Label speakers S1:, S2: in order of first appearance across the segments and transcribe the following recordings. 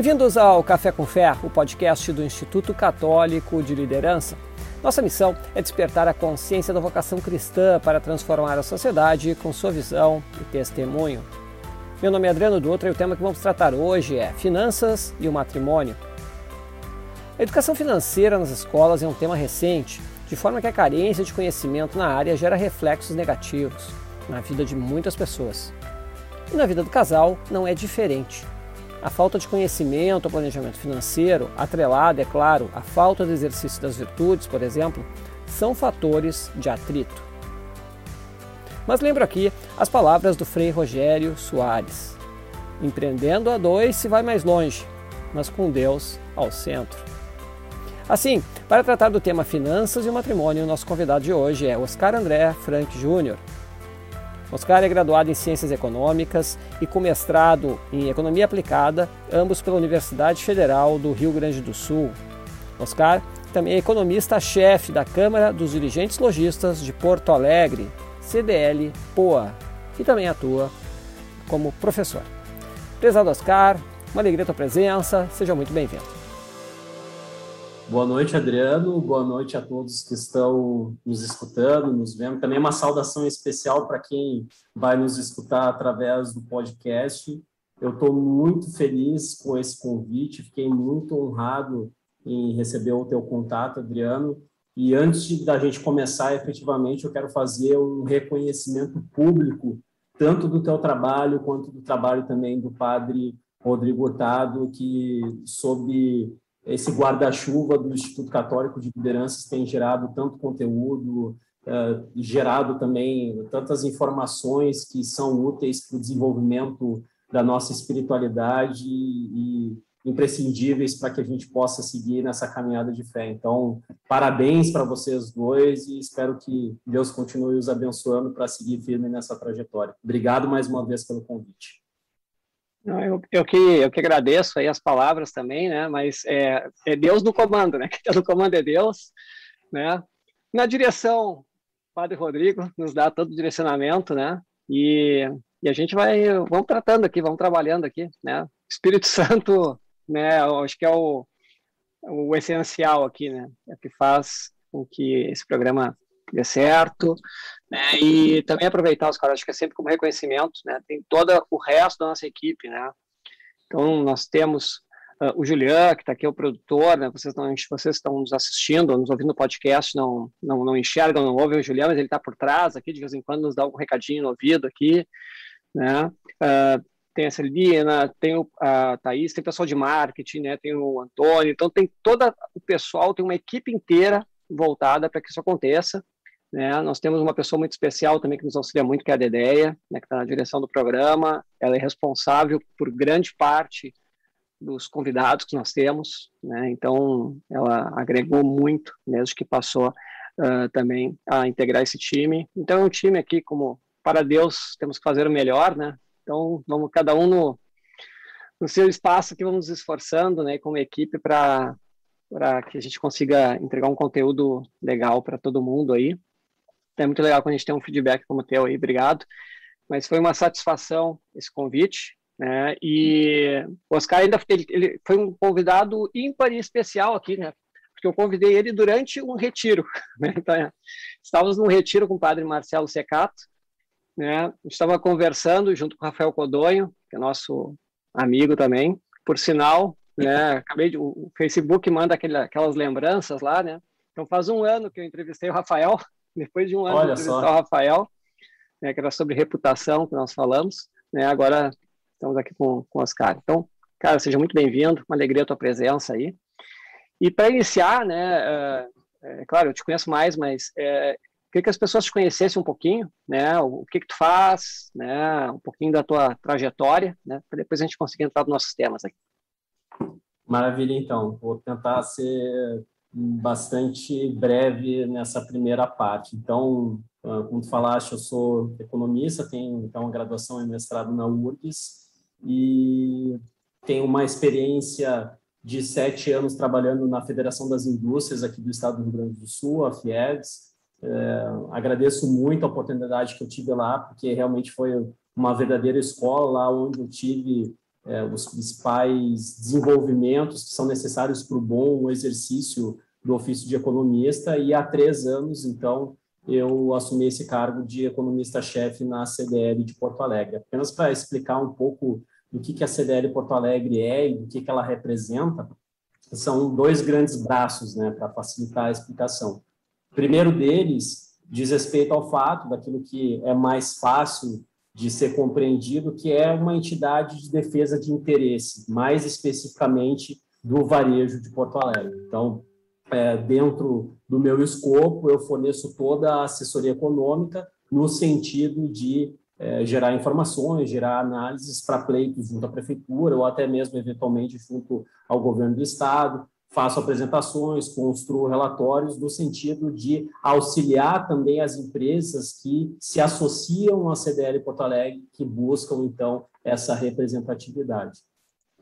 S1: Bem-vindos ao Café com Fé, o podcast do Instituto Católico de Liderança. Nossa missão é despertar a consciência da vocação cristã para transformar a sociedade com sua visão e testemunho. Meu nome é Adriano Dutra e o tema que vamos tratar hoje é Finanças e o Matrimônio. A educação financeira nas escolas é um tema recente, de forma que a carência de conhecimento na área gera reflexos negativos na vida de muitas pessoas. E na vida do casal não é diferente. A falta de conhecimento ou planejamento financeiro, atrelada, é claro, à falta de exercício das virtudes, por exemplo, são fatores de atrito. Mas lembro aqui as palavras do Frei Rogério Soares: Empreendendo a dois se vai mais longe, mas com Deus ao centro. Assim, para tratar do tema finanças e matrimônio, nosso convidado de hoje é Oscar André Frank Júnior, Oscar é graduado em Ciências Econômicas e com mestrado em Economia Aplicada, ambos pela Universidade Federal do Rio Grande do Sul. Oscar também é economista-chefe da Câmara dos Dirigentes Logistas de Porto Alegre, CDL POA, e também atua como professor. Prezado Oscar, uma alegria a tua presença, seja muito bem-vindo.
S2: Boa noite, Adriano. Boa noite a todos que estão nos escutando, nos vendo. Também uma saudação especial para quem vai nos escutar através do podcast. Eu estou muito feliz com esse convite, fiquei muito honrado em receber o teu contato, Adriano. E antes da gente começar efetivamente, eu quero fazer um reconhecimento público, tanto do teu trabalho quanto do trabalho também do padre Rodrigo Hurtado, que sob esse guarda-chuva do Instituto Católico de Lideranças tem gerado tanto conteúdo, uh, gerado também tantas informações que são úteis para o desenvolvimento da nossa espiritualidade e, e imprescindíveis para que a gente possa seguir nessa caminhada de fé. Então, parabéns para vocês dois e espero que Deus continue os abençoando para seguir firme nessa trajetória. Obrigado mais uma vez pelo convite.
S1: Eu, eu, que, eu que agradeço aí as palavras também, né? Mas é, é Deus no comando, né? Quem está no comando é Deus, né? Na direção, Padre Rodrigo nos dá todo o direcionamento, né? E, e a gente vai, vamos tratando aqui, vamos trabalhando aqui, né? Espírito Santo, né? Acho que é o, o essencial aqui, né? É o que faz com que esse programa dê certo, né? E também aproveitar os caras, acho que é sempre como reconhecimento, né? Tem todo o resto da nossa equipe, né? Então, nós temos uh, o Julian, que está aqui, o produtor, né? Vocês, não, vocês estão nos assistindo, nos ouvindo no podcast, não, não, não enxergam, não ouvem o Julian, mas ele está por trás aqui, de vez em quando nos dá algum recadinho no ouvido aqui, né? Uh, tem a Celina, tem o, a Thaís, tem o pessoal de marketing, né? Tem o Antônio, então tem todo o pessoal, tem uma equipe inteira voltada para que isso aconteça, né? Nós temos uma pessoa muito especial também que nos auxilia muito, que é a Dedeia, né, que está na direção do programa. Ela é responsável por grande parte dos convidados que nós temos, né? então ela agregou muito desde que passou uh, também a integrar esse time. Então é um time aqui como para Deus temos que fazer o melhor, né? Então vamos cada um no, no seu espaço que vamos nos esforçando, né, como equipe para para que a gente consiga entregar um conteúdo legal para todo mundo aí. É muito legal quando a gente tem um feedback como o teu aí, obrigado. Mas foi uma satisfação esse convite, né? E o Oscar ainda ele, ele foi um convidado ímpar e especial aqui, né? Porque eu convidei ele durante um retiro, né? Então, é, estávamos num retiro com o padre Marcelo Secato, né? Estava conversando junto com o Rafael Codonho, que é nosso amigo também. Por sinal, né? Acabei de, o Facebook manda aquele, aquelas lembranças lá, né? Então faz um ano que eu entrevistei o Rafael depois de um ano Olha de entrevistar o Rafael, né, que era sobre reputação que nós falamos, né, agora estamos aqui com, com o Oscar. Então, cara, seja muito bem-vindo, uma alegria a tua presença aí. E para iniciar, né, é, é, claro, eu te conheço mais, mas é, queria que as pessoas te conhecessem um pouquinho, né, o, o que que tu faz, né, um pouquinho da tua trajetória, né, para depois a gente conseguir entrar nos nossos temas aqui.
S2: Maravilha, então. Vou tentar ser bastante breve nessa primeira parte. Então, ah, como tu falaste, eu sou economista, tenho então graduação e mestrado na URGS e tenho uma experiência de sete anos trabalhando na Federação das Indústrias aqui do Estado do Rio Grande do Sul, a FIEDS. É, agradeço muito a oportunidade que eu tive lá, porque realmente foi uma verdadeira escola lá onde eu tive é, os principais desenvolvimentos que são necessários para o bom exercício do ofício de economista e há três anos, então, eu assumi esse cargo de economista-chefe na CDL de Porto Alegre. Apenas para explicar um pouco do que, que a CDL Porto Alegre é e do que, que ela representa, são dois grandes braços né, para facilitar a explicação. O primeiro deles diz respeito ao fato daquilo que é mais fácil de ser compreendido, que é uma entidade de defesa de interesse, mais especificamente do varejo de Porto Alegre. Então, é, dentro do meu escopo, eu forneço toda a assessoria econômica no sentido de é, gerar informações, gerar análises para pleitos junto à prefeitura ou até mesmo, eventualmente, junto ao governo do estado. Faço apresentações, construo relatórios no sentido de auxiliar também as empresas que se associam à CDL Porto Alegre, que buscam, então, essa representatividade.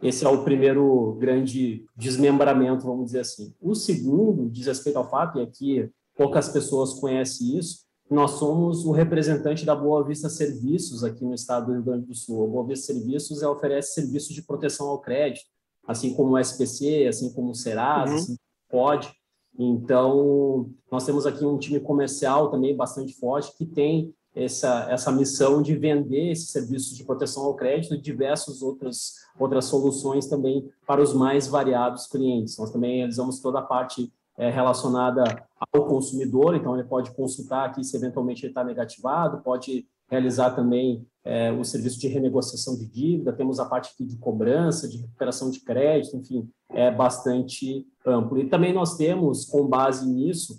S2: Esse é o primeiro grande desmembramento, vamos dizer assim. O segundo diz respeito ao fato, e aqui poucas pessoas conhecem isso, nós somos o representante da Boa Vista Serviços aqui no estado do Rio Grande do Sul. A Boa Vista Serviços oferece serviços de proteção ao crédito, assim como o SPC, assim como o Serasa, uhum. assim pode. Então, nós temos aqui um time comercial também bastante forte que tem essa, essa missão de vender esses serviços de proteção ao crédito e diversas outras, outras soluções também para os mais variados clientes. Nós também realizamos toda a parte é, relacionada ao consumidor, então ele pode consultar aqui se eventualmente ele está negativado, pode realizar também é, o serviço de renegociação de dívida, temos a parte de cobrança, de recuperação de crédito, enfim, é bastante amplo. E também nós temos, com base nisso,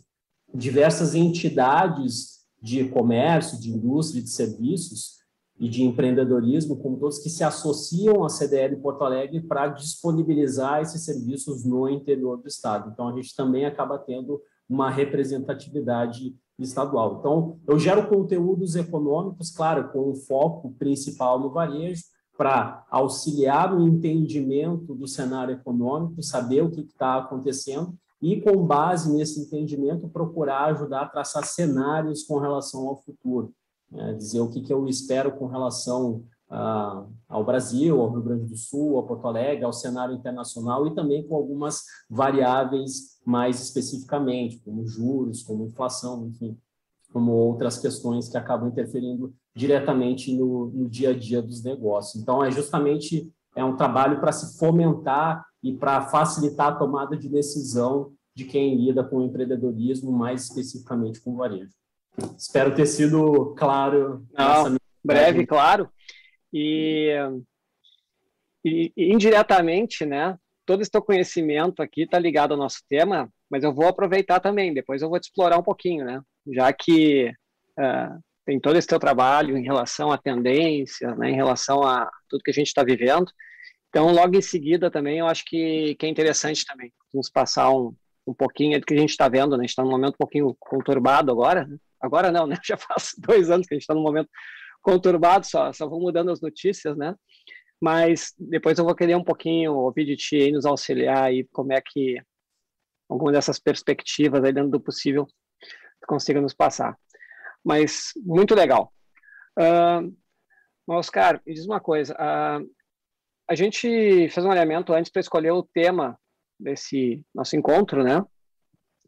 S2: diversas entidades de comércio, de indústria, de serviços e de empreendedorismo, como todos que se associam à CDL Porto Alegre para disponibilizar esses serviços no interior do estado. Então a gente também acaba tendo uma representatividade estadual. Então eu gero conteúdos econômicos, claro, com um foco principal no varejo, para auxiliar no entendimento do cenário econômico, saber o que está acontecendo e, com base nesse entendimento, procurar ajudar a traçar cenários com relação ao futuro. Né? Dizer o que, que eu espero com relação ah, ao Brasil, ao Rio Grande do Sul, ao Porto Alegre, ao cenário internacional e também com algumas variáveis mais especificamente, como juros, como inflação, enfim, como outras questões que acabam interferindo diretamente no, no dia a dia dos negócios. Então, é justamente é um trabalho para se fomentar e para facilitar a tomada de decisão de quem lida com o empreendedorismo, mais especificamente com o varejo. Espero ter sido claro.
S1: Não, breve, claro. E, e, indiretamente, né? Todo esse teu conhecimento aqui está ligado ao nosso tema, mas eu vou aproveitar também. Depois eu vou te explorar um pouquinho, né? Já que uh, tem todo esse teu trabalho em relação à tendência, né? Em relação a tudo que a gente está vivendo. Então, logo em seguida também, eu acho que, que é interessante também nos passar um, um pouquinho do que a gente está vendo, né? A gente está num momento um pouquinho conturbado agora, né? agora não, né? Já faz dois anos que a gente está num momento conturbado, só, só vão mudando as notícias, né? Mas depois eu vou querer um pouquinho ouvir de ti aí, nos auxiliar aí, como é que alguma dessas perspectivas aí dentro do possível consiga nos passar. Mas muito legal. Uh, Oscar, me diz uma coisa, uh, a gente fez um alinhamento antes para escolher o tema desse nosso encontro, né?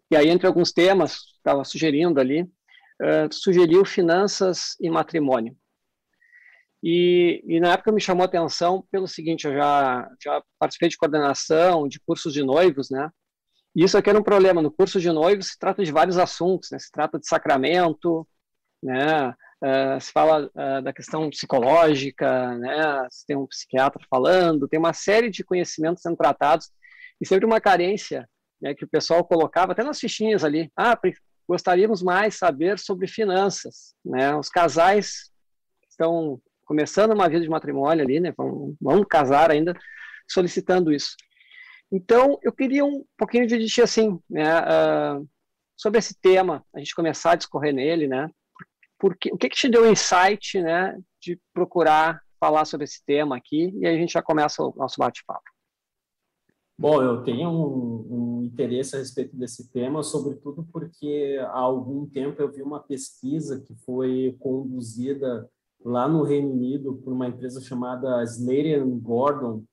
S1: E aí, entre alguns temas, estava sugerindo ali, uh, sugeriu finanças e matrimônio. E, e, na época me chamou a atenção pelo seguinte, eu já, já participei de coordenação, de cursos de noivos, né? E isso aqui era um problema. No curso de noivos se trata de vários assuntos, né? Se trata de sacramento, né? Uh, se fala uh, da questão psicológica, né? Se tem um psiquiatra falando, tem uma série de conhecimentos sendo tratados e sempre uma carência né, que o pessoal colocava até nas fichinhas ali. Ah, gostaríamos mais saber sobre finanças, né? Os casais estão começando uma vida de matrimônio ali, né? Vão, vão casar ainda, solicitando isso. Então, eu queria um pouquinho de ti assim, né? Uh, sobre esse tema, a gente começar a discorrer nele, né? porque, o que, que te deu insight né, de procurar falar sobre esse tema aqui? E aí a gente já começa o nosso bate-papo.
S2: Bom, eu tenho um, um, interesse a respeito desse tema, sobretudo porque há algum tempo eu vi uma pesquisa que foi conduzida lá no Reino Unido por uma empresa chamada Slater Gordon,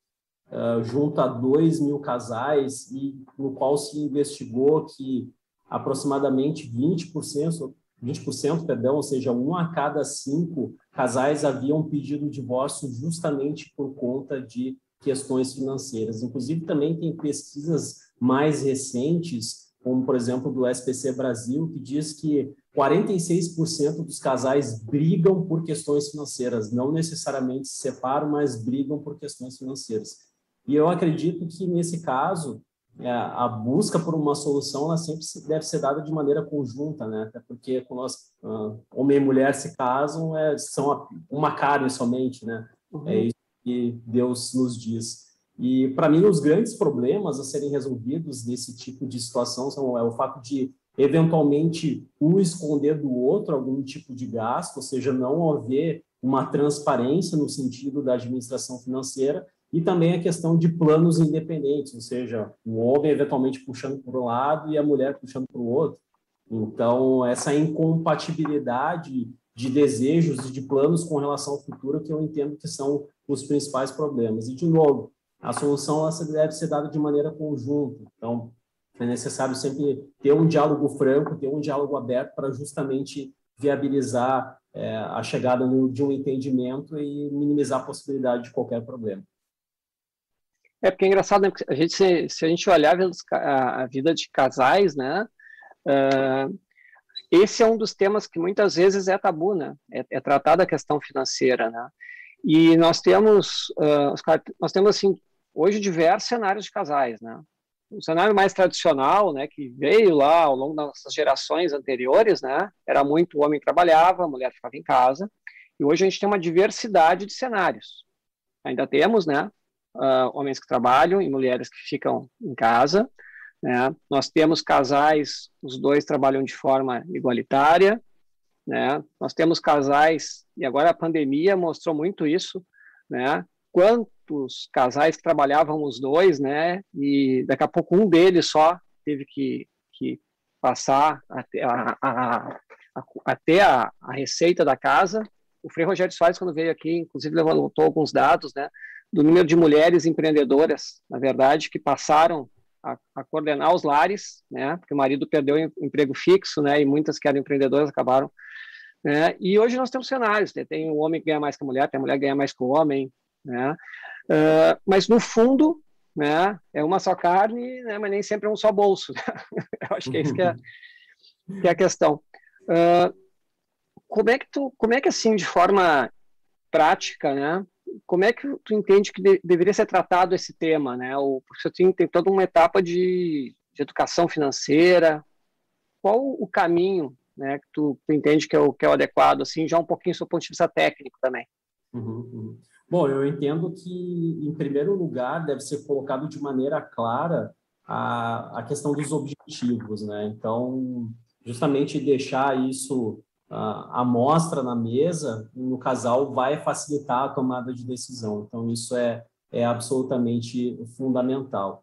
S2: uh, junto a 2 mil casais, e no qual se investigou que aproximadamente 20%, 20%, perdão, ou seja, um a cada cinco casais haviam pedido divórcio justamente por conta de questões financeiras. Inclusive, também tem pesquisas mais recentes, como, por exemplo, do SPC Brasil, que diz que 46% dos casais brigam por questões financeiras, não necessariamente se separam, mas brigam por questões financeiras. E eu acredito que, nesse caso, é, a busca por uma solução ela sempre deve ser dada de maneira conjunta, né? Até porque quando nós, uh, homem e mulher se casam, é, são uma carne somente, né? Uhum. É isso que Deus nos diz. E, para mim, os grandes problemas a serem resolvidos nesse tipo de situação são é o fato de, eventualmente, um esconder do outro algum tipo de gasto, ou seja, não haver uma transparência no sentido da administração financeira, e também a questão de planos independentes, ou seja, o homem eventualmente puxando para um lado e a mulher puxando para o outro. Então, essa incompatibilidade de desejos e de planos com relação ao futuro que eu entendo que são os principais problemas. E, de novo, a solução ela deve ser dada de maneira conjunta. Então, é necessário sempre ter um diálogo franco, ter um diálogo aberto para justamente viabilizar é, a chegada de um entendimento e minimizar a possibilidade de qualquer problema.
S1: É porque é engraçado, né? a gente, se, se, a gente olhar a vida de casais, né? Uh, esse é um dos temas que muitas vezes é tabu, né? É, é tratada a questão financeira, né? E nós temos, uh, nós temos assim, hoje diversos cenários de casais, né? O cenário mais tradicional, né, que veio lá ao longo das gerações anteriores, né, era muito o homem trabalhava, a mulher ficava em casa, e hoje a gente tem uma diversidade de cenários. Ainda temos, né, uh, homens que trabalham e mulheres que ficam em casa. Né? Nós temos casais, os dois trabalham de forma igualitária. Né? Nós temos casais, e agora a pandemia mostrou muito isso, né? Quantos casais que trabalhavam os dois, né? e daqui a pouco um deles só teve que, que passar até a, a, a, até a, a receita da casa. O Frei Rogério Soares, quando veio aqui, inclusive levantou alguns dados, né? do número de mulheres empreendedoras, na verdade, que passaram a, a, coordenar os lares, né, porque o marido perdeu o emprego fixo, né, e muitas que eram empreendedoras acabaram. Né, e hoje nós temos cenários, né, tem o homem que ganha mais que a mulher, tem a mulher que ganha mais que o homem, né, uh, mas no fundo, né, é uma só carne, né, mas nem sempre é um só bolso. Né? Eu acho que é isso que é, que é a questão. Uh, como é que tu, como é que assim, de forma prática, né, como é que tu entende que de, deveria ser tratado esse tema, né? O, você tem, tem toda uma etapa de, de, educação financeira. Qual o caminho, né, que tu, tu entende que é, o, que é o adequado, assim, já um pouquinho do ponto de vista técnico também?
S2: Uhum, uhum. Bom, eu entendo que, em primeiro lugar, deve ser colocado de maneira clara a, a questão dos objetivos, né? Então, justamente deixar isso a amostra na mesa no casal vai facilitar a tomada de decisão. Então, isso é, é absolutamente fundamental.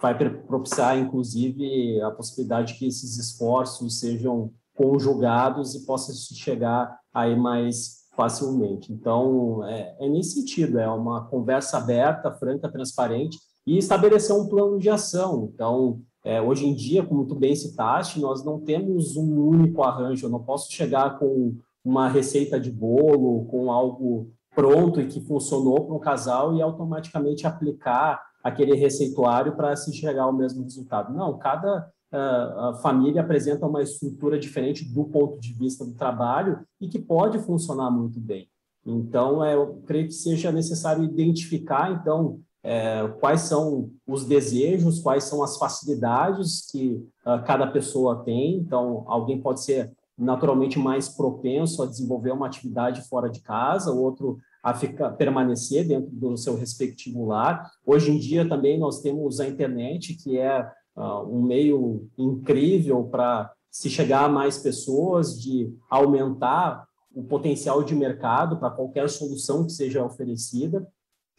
S2: Vai propiciar, inclusive, a possibilidade que esses esforços sejam conjugados e possa chegar aí mais facilmente. Então, é, é nesse sentido, é uma conversa aberta, franca, transparente e estabelecer um plano de ação. Então, é, hoje em dia, como tu bem citaste, nós não temos um único arranjo. Eu não posso chegar com uma receita de bolo, com algo pronto e que funcionou para um casal e automaticamente aplicar aquele receituário para se chegar ao mesmo resultado. Não, cada uh, família apresenta uma estrutura diferente do ponto de vista do trabalho e que pode funcionar muito bem. Então, é, eu creio que seja necessário identificar, então, é, quais são os desejos, quais são as facilidades que cada pessoa tem. Então, alguém pode ser naturalmente mais propenso a desenvolver uma atividade fora de casa, outro a ficar, permanecer dentro do seu respectivo lar. Hoje em dia também nós temos a internet, que é uh, um meio incrível para se chegar a mais pessoas, de aumentar o potencial de mercado para qualquer solução que seja oferecida.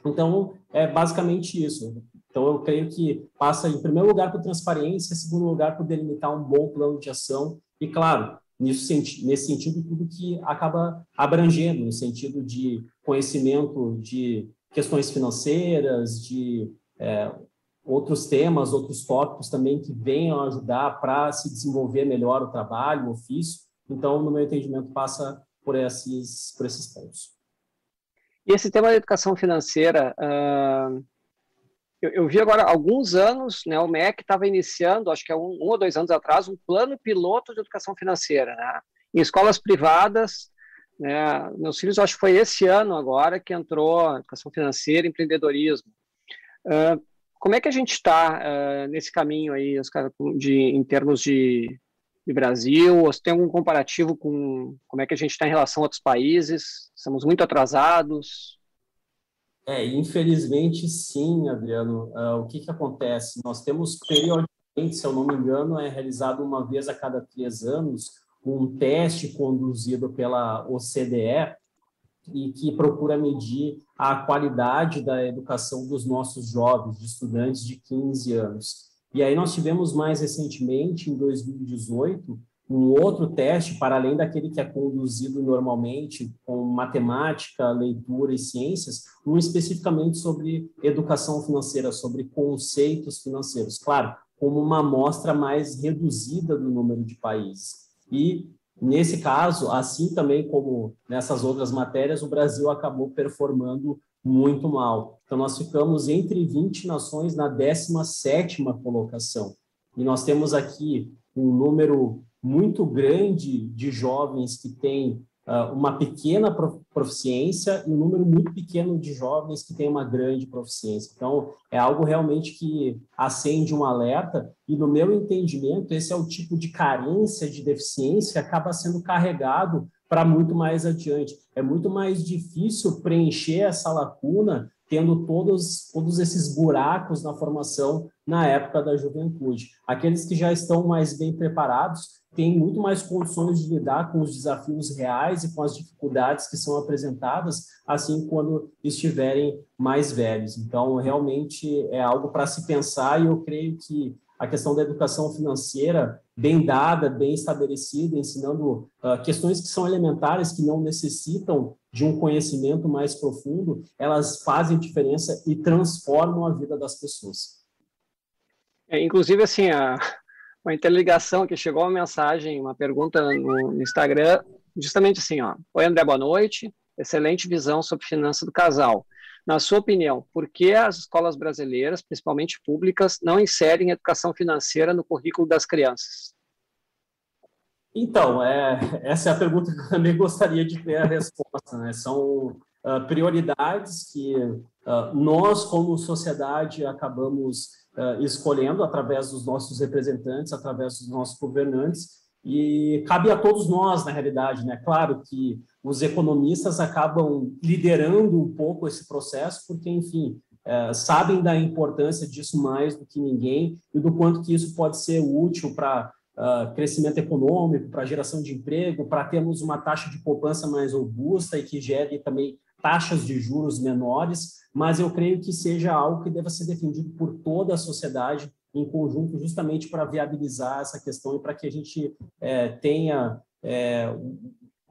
S2: Então, é basicamente isso. Então, eu creio que passa, em primeiro lugar, por transparência, em segundo lugar, por delimitar um bom plano de ação e, claro, nisso, nesse sentido, tudo que acaba abrangendo, no sentido de conhecimento de questões financeiras, de é, outros temas, outros tópicos também que venham ajudar para se desenvolver melhor o trabalho, o ofício. Então, no meu entendimento, passa por esses, por esses pontos.
S1: E esse tema da educação financeira, uh, eu, eu, vi agora alguns anos, né, o MEC estava iniciando, acho que é um, um, ou dois anos atrás, um plano piloto de educação financeira, né, em escolas privadas. Né, meus filhos, acho que foi esse ano agora que entrou educação financeira, empreendedorismo. Como é que a gente está uh, nesse caminho aí, Oscar, de, em termos de, de Brasil? Você tem algum comparativo com como é que a gente está em relação a outros países? Estamos muito atrasados?
S2: É, infelizmente sim, Adriano. Uh, o que, que acontece? Nós temos periodicamente, se eu não me engano, é realizado uma vez a cada três anos um teste conduzido pela OCDE e que procura medir a qualidade da educação dos nossos jovens, de estudantes de 15 anos. E aí nós tivemos mais recentemente, em 2018, um outro teste, para além daquele que é conduzido normalmente com matemática, leitura e ciências, um especificamente sobre educação financeira, sobre conceitos financeiros. Claro, como uma amostra mais reduzida do número de países. E Nesse caso, assim também como nessas outras matérias, o Brasil acabou performando muito mal. Então, nós ficamos entre 20 nações na 17ª colocação. E nós temos aqui um número muito grande de jovens que têm uma pequena proficiência e um número muito pequeno de jovens que têm uma grande proficiência. Então, é algo realmente que acende um alerta, e no meu entendimento, esse é o tipo de carência, de deficiência que acaba sendo carregado para muito mais adiante. É muito mais difícil preencher essa lacuna tendo todos, todos esses buracos na formação na época da juventude. Aqueles que já estão mais bem preparados têm muito mais condições de lidar com os desafios reais e com as dificuldades que são apresentadas, assim quando estiverem mais velhos. Então, realmente é algo para se pensar e eu creio que a questão da educação financeira bem dada, bem estabelecida, ensinando uh, questões que são elementares, que não necessitam de um conhecimento mais profundo, elas fazem diferença e transformam a vida das pessoas.
S1: É, inclusive, assim, a, uma interligação que chegou uma mensagem, uma pergunta no, Instagram, justamente assim, ó. Oi, André, boa noite. Excelente visão sobre finanças do casal. Na sua opinião, por que as escolas brasileiras, principalmente públicas, não inserem educação financeira no currículo das crianças?
S2: Então, é, essa é a pergunta que eu também gostaria de ter a resposta. Né? São uh, prioridades que uh, nós, como sociedade, acabamos uh, escolhendo através dos nossos representantes, através dos nossos governantes, e cabe a todos nós, na realidade. Né? Claro que os economistas acabam liderando um pouco esse processo, porque, enfim, é, sabem da importância disso mais do que ninguém e do quanto que isso pode ser útil para uh, crescimento econômico, para geração de emprego, para termos uma taxa de poupança mais robusta e que gere também taxas de juros menores, mas eu creio que seja algo que deva ser defendido por toda a sociedade em conjunto, justamente para viabilizar essa questão e para que a gente é, tenha é,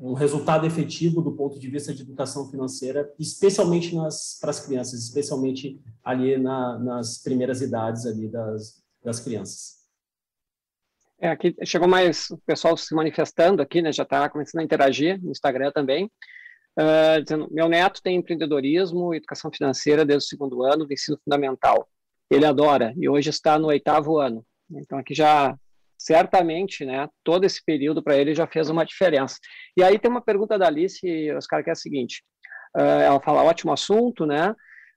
S2: um resultado efetivo do ponto de vista de educação financeira, especialmente nas para as crianças, especialmente ali na, nas primeiras idades ali das, das crianças.
S1: É, aqui chegou mais o pessoal se manifestando aqui, né? Já está começando a interagir no Instagram também, uh, dizendo: meu neto tem empreendedorismo educação financeira desde o segundo ano do ensino fundamental. Ele adora e hoje está no oitavo ano. Então aqui já certamente, né? Todo esse período para ele já fez uma diferença. E aí tem uma pergunta da Alice, Oscar, que é a seguinte: uh, ela fala ótimo assunto, né?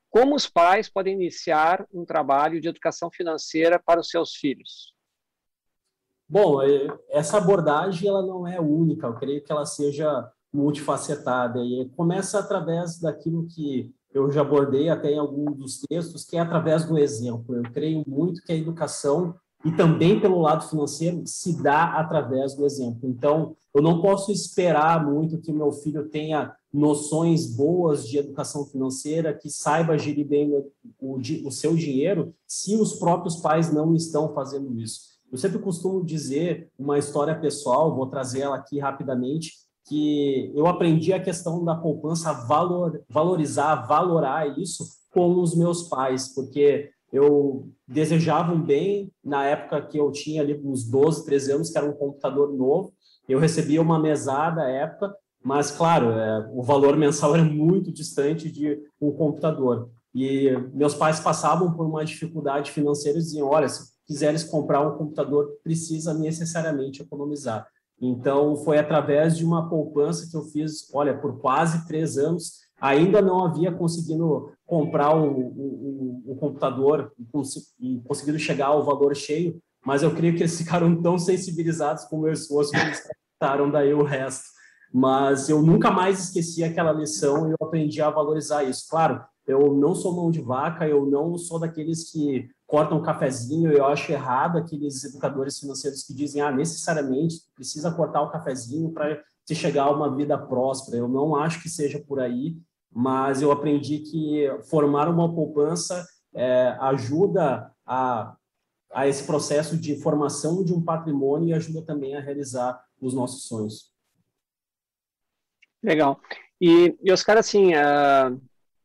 S1: Como os pais podem iniciar um trabalho de educação financeira para os seus filhos?
S2: Bom, é, essa abordagem ela não é única, eu creio que ela seja multifacetada e começa através daquilo que eu já abordei até em alguns dos textos, que é através do exemplo. Eu creio muito que a educação e também pelo lado financeiro se dá através do exemplo. Então, eu não posso esperar muito que o meu filho tenha noções boas de educação financeira, que saiba gerir bem o, o, o seu dinheiro, se os próprios pais não estão fazendo isso. Eu sempre costumo dizer uma história pessoal, vou trazer ela aqui rapidamente, que eu aprendi a questão da poupança, valor, valorizar, valorar isso com os meus pais, porque eu desejava um bem na época que eu tinha ali uns 12, 13 anos, que era um computador novo, eu recebia uma mesada à época, mas, claro, é, o valor mensal era muito distante de um computador. E meus pais passavam por uma dificuldade financeira e diziam, olha, se quiseres comprar um computador, precisa necessariamente economizar. Então, foi através de uma poupança que eu fiz, olha, por quase três anos, ainda não havia conseguido comprar o, o, o computador e conseguido chegar ao valor cheio, mas eu creio que eles ficaram tão sensibilizados com o meu esforço que eles tentaram daí o resto. Mas eu nunca mais esqueci aquela lição e eu aprendi a valorizar isso. Claro, eu não sou mão de vaca, eu não sou daqueles que cortam um cafezinho, eu acho errado aqueles educadores financeiros que dizem, ah, necessariamente precisa cortar o cafezinho para se chegar a uma vida próspera. Eu não acho que seja por aí, mas eu aprendi que formar uma poupança é, ajuda a, a esse processo de formação de um patrimônio e ajuda também a realizar os nossos sonhos.
S1: Legal. E, e Oscar, assim, uh,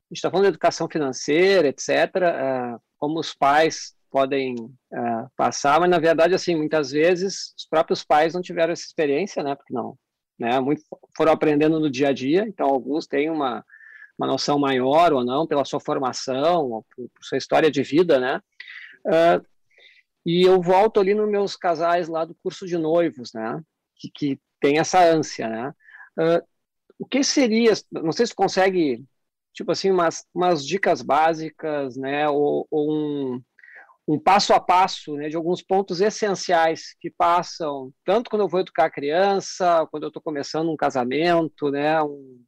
S1: a gente está falando de educação financeira, etc., uh, como os pais podem uh, passar, mas na verdade, assim, muitas vezes os próprios pais não tiveram essa experiência, né, porque não, né, muito foram aprendendo no dia a dia, então alguns têm uma, uma noção maior ou não pela sua formação, ou por, por sua história de vida, né, uh, e eu volto ali nos meus casais lá do curso de noivos, né, que, que tem essa ânsia, né, o que seria, não sei se consegue tipo assim, umas, umas dicas básicas, né, ou, ou um, um, passo a passo, né, de alguns pontos essenciais que passam, tanto quando eu vou educar a criança, quando eu estou começando um casamento, né, um,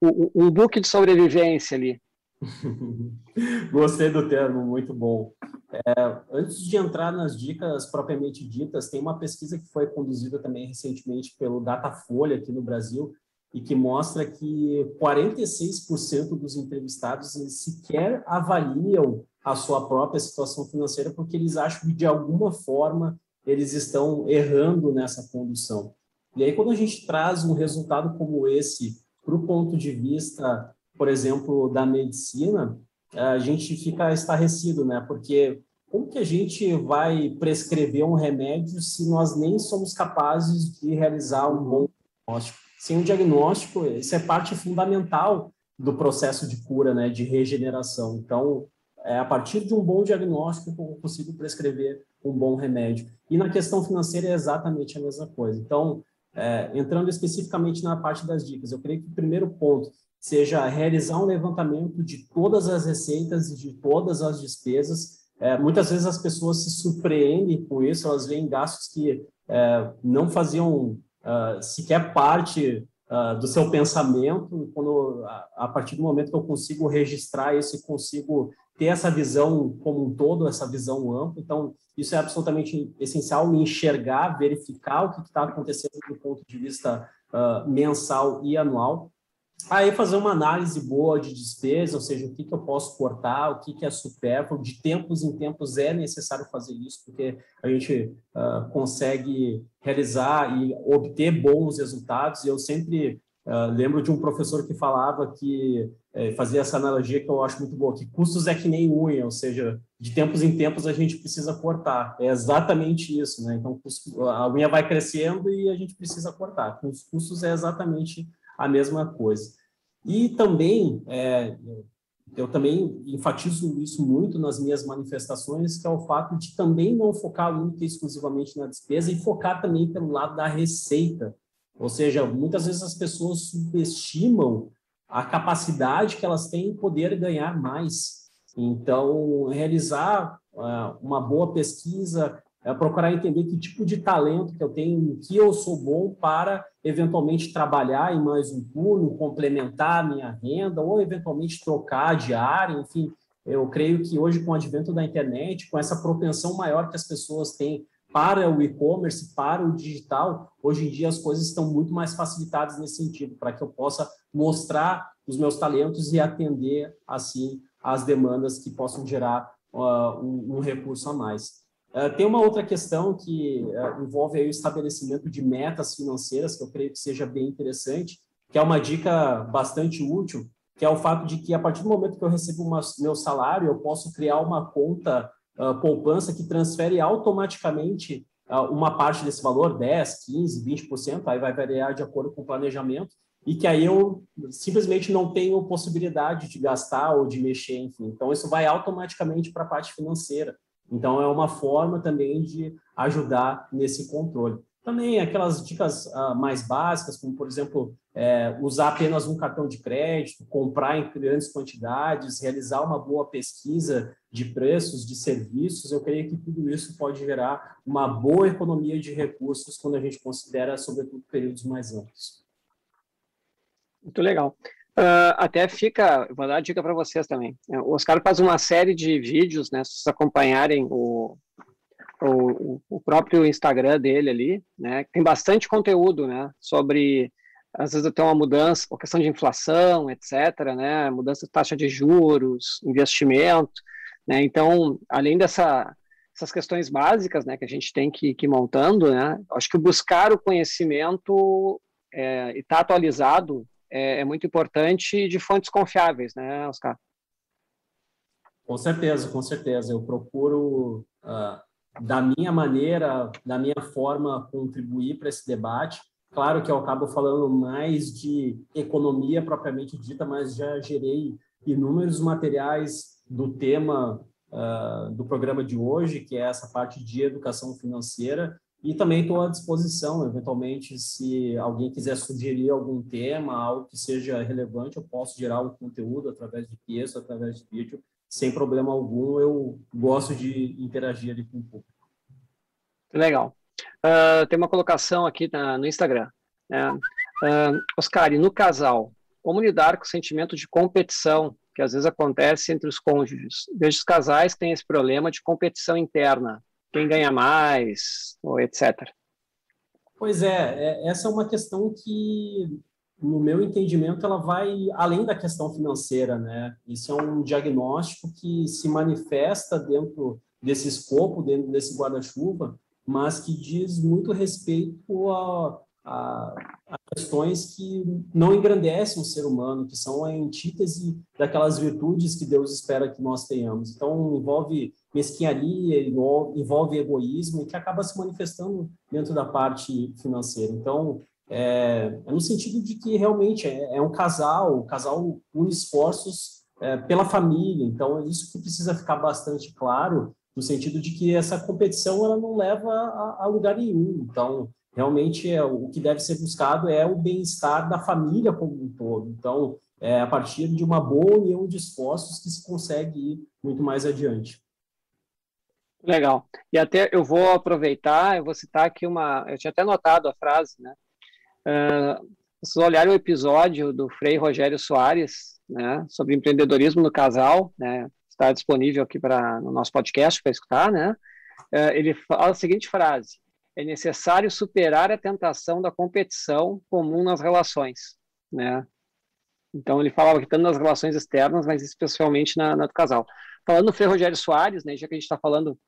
S1: um, um book de sobrevivência ali.
S2: Gostei do termo, muito bom. É, antes de entrar nas dicas propriamente ditas, tem uma pesquisa que foi conduzida também recentemente pelo Datafolha aqui no Brasil, e que mostra que 46% dos entrevistados sequer avaliam a sua própria situação financeira porque eles acham que de alguma forma eles estão errando nessa condução. E aí quando a gente traz um resultado como esse para o ponto de vista, por exemplo, da medicina, a gente fica estarrecido, né? Porque como que a gente vai prescrever um remédio se nós nem somos capazes de realizar um bom diagnóstico? Sem um diagnóstico, isso é parte fundamental do processo de cura, né, de regeneração. Então, é a partir de um bom diagnóstico que eu consigo prescrever um bom remédio. E na questão financeira é exatamente a mesma coisa. Então, é, entrando especificamente na parte das dicas, eu creio que o primeiro ponto seja realizar um levantamento de todas as receitas e de todas as despesas. É, muitas vezes as pessoas se surpreendem com isso, elas veem gastos que é, não faziam uh, sequer parte uh, do seu pensamento, quando a, a, partir do momento que eu consigo registrar isso e consigo ter essa visão como um todo, essa visão ampla, então isso é absolutamente essencial, me enxergar, verificar o que está acontecendo do ponto de vista uh, mensal e anual, Aí fazer uma análise boa de despesa, ou seja, o que, que eu posso cortar, o que, que é supérfluo, de tempos em tempos é necessário fazer isso, porque a gente uh, consegue realizar e obter bons resultados, e eu sempre uh, lembro de um professor que falava que, eh, fazia essa analogia que eu acho muito boa, que custos é que nem unha, ou seja, de tempos em tempos a gente precisa cortar, é exatamente isso, né? Então, a unha vai crescendo e a gente precisa cortar, com os custos é exatamente a mesma coisa. E também, é, eu também enfatizo isso muito nas minhas manifestações, que é o fato de também não focar única e exclusivamente na despesa e focar também pelo lado da receita. Ou seja, muitas vezes as pessoas subestimam a capacidade que elas têm em poder ganhar mais. Então, realizar uh, uma boa pesquisa, é procurar entender que tipo de talento que eu tenho, que eu sou bom para eventualmente trabalhar em mais um turno, complementar a minha renda ou eventualmente trocar de área, enfim. Eu creio que hoje com o advento da internet, com essa propensão maior que as pessoas têm para o e-commerce, para o digital, hoje em dia as coisas estão muito mais facilitadas nesse sentido, para que eu possa mostrar os meus talentos e atender assim as demandas que possam gerar uh, um, um recurso a mais. Uh, tem uma outra questão que uh, envolve o estabelecimento de metas financeiras, que eu creio que seja bem interessante, que é uma dica bastante útil, que é o fato de que a partir do momento que eu recebo uma, meu salário, eu posso criar uma conta uh, poupança que transfere automaticamente uma parte desse valor, 10, 15, 20%, aí vai variar de acordo com o planejamento, e que aí eu simplesmente não tenho possibilidade de gastar ou de mexer, enfim. Então, isso vai automaticamente para a parte financeira. Então, é uma forma também de ajudar nesse controle. Também aquelas dicas uh, mais básicas, como, por exemplo, é, usar apenas um cartão de crédito, comprar em grandes quantidades, realizar uma boa pesquisa de preços, de serviços, eu creio que tudo isso pode gerar uma boa economia de recursos quando a gente considera, sobretudo, períodos mais amplos.
S1: Muito legal. Uh, até fica, vou dar uma dica para vocês também. O Oscar faz uma série de vídeos, né? Se vocês acompanharem o, o, o próprio Instagram dele ali, né? Tem bastante conteúdo, né? Sobre às vezes tem uma mudança, a questão de inflação, etc., né? Mudança de taxa de juros, investimento, né? Então, além dessa essas questões básicas, né, que a gente tem que, que ir montando, né? Acho que buscar o conhecimento é, e estar tá atualizado é, é muito importante de fontes confiáveis, né, Oscar?
S2: Com certeza, com certeza. Eu procuro uh, da minha maneira, da minha forma, contribuir para esse debate. Claro que eu acabo falando mais de economia propriamente dita, mas já gerei inúmeros materiais do tema uh, do programa de hoje, que é essa parte de educação financeira, e também estou à disposição, eventualmente, se alguém quiser sugerir algum tema, algo que seja relevante, eu posso gerar um conteúdo através de texto, através de vídeo, sem problema algum, eu gosto de interagir ali com o público.
S1: Legal. Uh, tem uma colocação aqui na, no Instagram. Né? Uh, Oscar, e no casal, como lidar com o sentimento de competição que às vezes acontece entre os cônjuges? Vejo os casais que têm esse problema de competição interna, quem ganha mais, ou etc.
S2: Pois é, é essa é uma questão que no meu entendimento, ela vai além da questão financeira, né? Isso é um diagnóstico que se manifesta dentro desse escopo, dentro desse guarda-chuva, mas que diz muito respeito a, a, a, questões que não engrandecem o ser humano, que são a antítese daquelas virtudes que Deus espera que nós tenhamos. Então, envolve mesquinharia, envolve egoísmo, e que acaba se manifestando dentro da parte financeira. Então, é, é no sentido de que realmente é, é um casal, o casal une esforços é, pela família, então é isso que precisa ficar bastante claro, no sentido de que essa competição ela não leva a, a lugar nenhum, então realmente é, o que deve ser buscado é o bem-estar da família como um todo, então é a partir de uma boa união de esforços que se consegue ir muito mais adiante.
S1: Legal. E até eu vou aproveitar, eu vou citar aqui uma. Eu tinha até notado a frase, né? Uh, vocês olharem o episódio do Frei Rogério Soares, né, sobre empreendedorismo no casal, né, está disponível aqui para no nosso podcast para escutar, né? Uh, ele fala a seguinte frase: é necessário superar a tentação da competição comum nas relações, né? Então ele falava que tanto nas relações externas, mas especialmente na, na do casal. Falando do Frei Rogério Soares, né, já que a gente está falando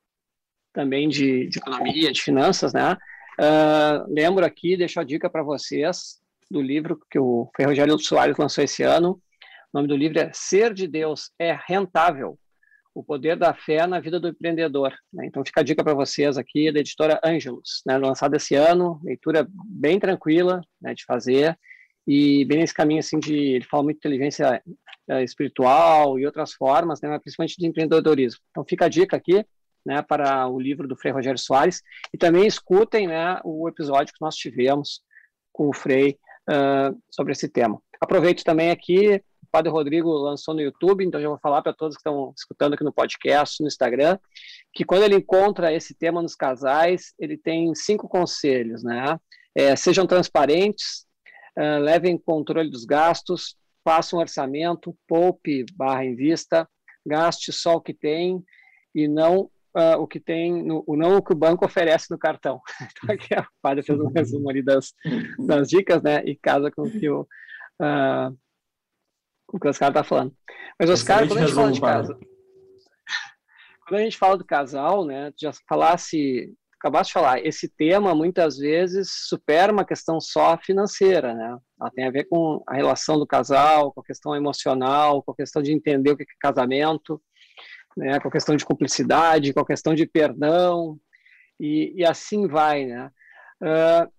S1: também de, de economia, de finanças, né? Uh, lembro aqui, deixo a dica para vocês do livro que o Rogério Soares lançou esse ano. O nome do livro é Ser de Deus é Rentável, o poder da fé na vida do empreendedor. Né? Então fica a dica para vocês aqui da editora Angelus, né? lançado esse ano, leitura bem tranquila né, de fazer e bem nesse caminho assim de ele fala muito de inteligência uh, espiritual e outras formas, né, mas principalmente de empreendedorismo. Então fica a dica aqui né, para o livro do Frei Rogério Soares e também escutem né, o episódio que nós tivemos com o Frei uh, sobre esse tema. Aproveito também aqui, o Padre Rodrigo lançou no YouTube, então já vou falar para todos que estão escutando aqui no podcast, no Instagram, que quando ele encontra esse tema nos casais, ele tem cinco conselhos, né? É, sejam transparentes, uh, levem controle dos gastos, façam um orçamento, poupe barra invista, gaste só o que tem e não uh, o que tem, no, o não o que o banco oferece no cartão. Então, aqui a Padre fez um resumo ali das, das dicas, né? E casa com o que o, uh, com o que o Oscar está falando. Mas, Oscar, quando a gente fala de casa, quando a gente fala do casal, né, já falasse, acabaste de falar, esse tema muitas vezes supera uma questão só financeira, né? Ela tem a ver com a relação do casal, com a questão emocional, com a questão de entender o que é casamento, né, com a questão de cumplicidade, com a questão de perdão, e, e assim vai, né? Uh,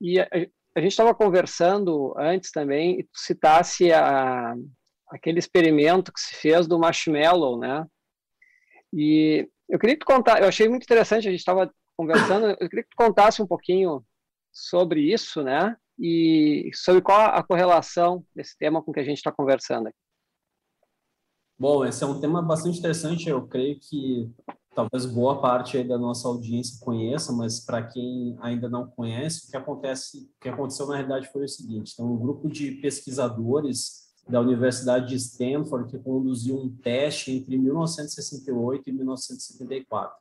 S1: e a, a gente estava conversando antes também, e tu citasse a, aquele experimento que se fez do marshmallow, né? E eu queria que tu contar, eu achei muito interessante, a gente estava conversando, eu queria que tu contasse um pouquinho sobre isso, né? E sobre qual a correlação desse tema com que a gente está conversando aqui.
S2: Bom, esse é um tema bastante interessante, eu creio que talvez boa parte da nossa audiência conheça, mas para quem ainda não conhece, o que acontece, o que aconteceu na realidade foi o seguinte: então, um grupo de pesquisadores da Universidade de Stanford que conduziu um teste entre 1968 e 1974.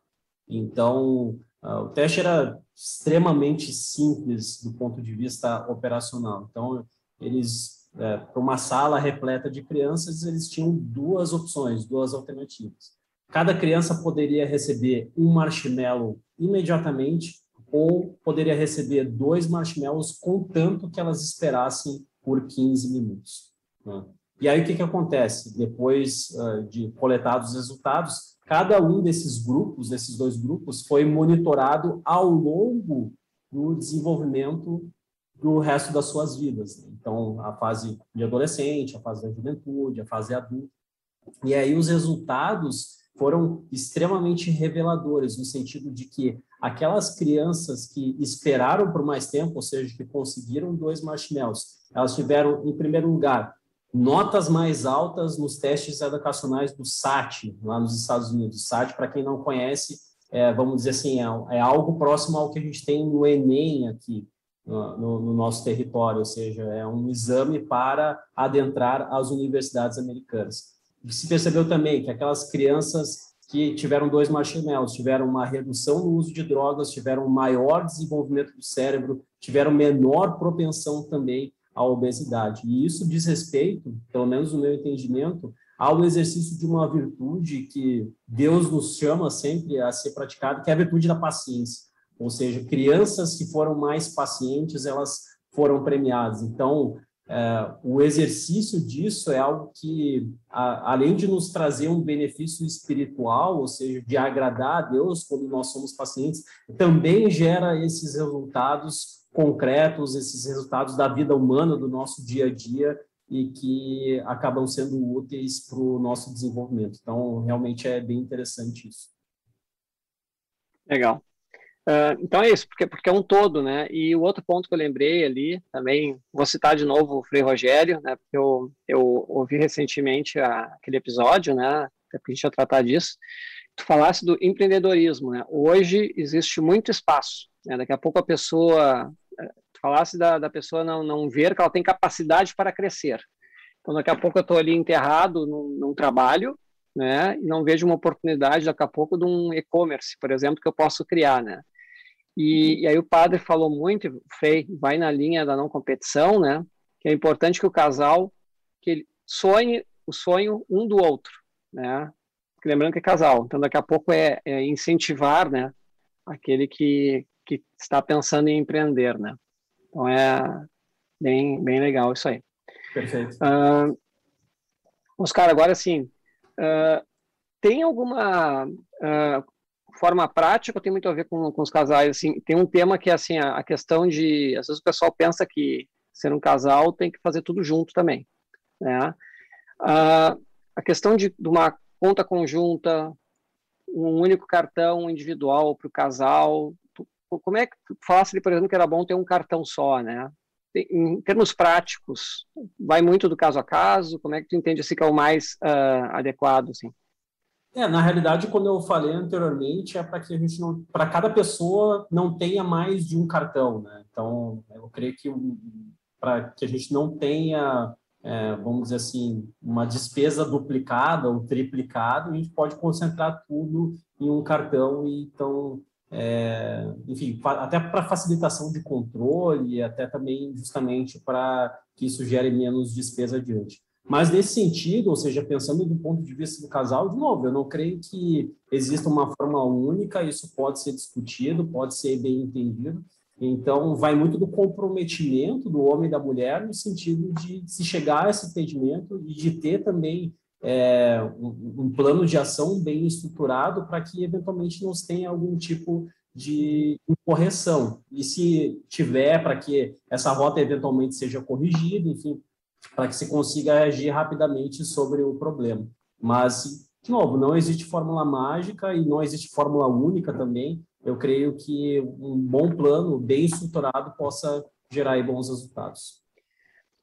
S2: Então, uh, o teste era extremamente simples do ponto de vista operacional. Então, eles, é, para uma sala repleta de crianças, eles tinham duas opções, duas alternativas. Cada criança poderia receber um marshmallow imediatamente ou poderia receber dois marshmallows contanto que elas esperassem por 15 minutos. Né? E aí o que, que acontece? Depois uh, de coletados os resultados, cada um desses grupos, desses dois grupos, foi monitorado ao longo do desenvolvimento do resto das suas vidas. Né? Então, a fase de adolescente, a fase da juventude, a fase adulta. E aí os resultados foram extremamente reveladores, no sentido de que aquelas crianças que esperaram por mais tempo, ou seja, que conseguiram dois marshmallows, elas tiveram, em primeiro lugar, notas mais altas nos testes educacionais do SAT, lá nos Estados Unidos. SAT, para quem não conhece, é, vamos dizer assim, é, é, algo próximo ao que a gente tem no Enem aqui, no, no, no nosso território, ou seja, é um exame para adentrar as universidades americanas se percebeu também que aquelas crianças que tiveram dois marshmallows, tiveram uma redução no uso de drogas, tiveram um maior desenvolvimento do cérebro, tiveram menor propensão também à obesidade. E isso diz respeito, pelo menos no meu entendimento, ao exercício de uma virtude que Deus nos chama sempre a ser praticada, que é a virtude da paciência. Ou seja, crianças que foram mais pacientes, elas foram premiadas. Então, é, o exercício disso é algo que, a, além de nos trazer um benefício espiritual, ou seja, de agradar a Deus quando nós somos pacientes, também gera esses resultados concretos, esses resultados da vida humana, do nosso dia a dia, e que acabam sendo úteis para o nosso desenvolvimento. Então, realmente é bem interessante isso.
S1: Legal. Uh, então é isso, porque, porque é um todo, né? E o outro ponto que eu lembrei ali, também vou citar de novo o Frei Rogério, né? Porque eu, eu ouvi recentemente a, aquele episódio, né? Até porque a gente ia tratar disso. Tu falasse do empreendedorismo, né? Hoje existe muito espaço, né? Daqui a pouco a pessoa, eh, tu falasse da, da pessoa não, não ver que ela tem capacidade para crescer. Então daqui a pouco eu estou ali enterrado num, num trabalho, né? E não vejo uma oportunidade daqui a pouco de um e-commerce, por exemplo, que eu posso criar, né? E, e aí o padre falou muito, Frei, vai na linha da não competição, né? Que é importante que o casal que ele sonhe o sonho um do outro, né? lembrando que é casal, então daqui a pouco é, é incentivar, né? Aquele que, que está pensando em empreender, né? Então é bem, bem legal isso aí.
S2: Perfeito. Uh,
S1: Oscar, agora sim, uh, tem alguma uh, forma prática tem muito a ver com, com os casais. Assim, tem um tema que é assim, a, a, questão de. Às vezes o pessoal pensa que ser um casal tem que fazer tudo junto também. Né? Ah, a questão de, de, uma conta conjunta, um único cartão individual para o casal. Como é que tu falasse por exemplo, que era bom ter um cartão só, né? Em termos práticos, vai muito do caso a caso? Como é que tu entende assim que é o mais uh, adequado, assim?
S2: É, na realidade, quando eu falei anteriormente, é para que a gente não, para cada pessoa não tenha mais de um cartão, né? Então, eu creio que para que a gente não tenha, é, vamos dizer assim, uma despesa duplicada ou triplicada, a gente pode concentrar tudo em um cartão e então, é, enfim, até para facilitação de controle, até também justamente para que isso gere menos despesa adiante. Mas nesse sentido, ou seja, pensando do ponto de vista do casal, de novo, eu não creio que exista uma forma única, isso pode ser discutido, pode ser bem entendido. Então, vai muito do comprometimento do homem e da mulher no sentido de se chegar a esse entendimento e de ter também é, um, um, plano de ação bem estruturado para que eventualmente não tenha algum tipo de correção. E se tiver, para que essa rota eventualmente seja corrigida, enfim, para que se consiga agir rapidamente sobre o problema. Mas, de novo, não existe fórmula mágica e não existe fórmula única também. Eu creio que um bom plano, bem estruturado, possa gerar bons resultados.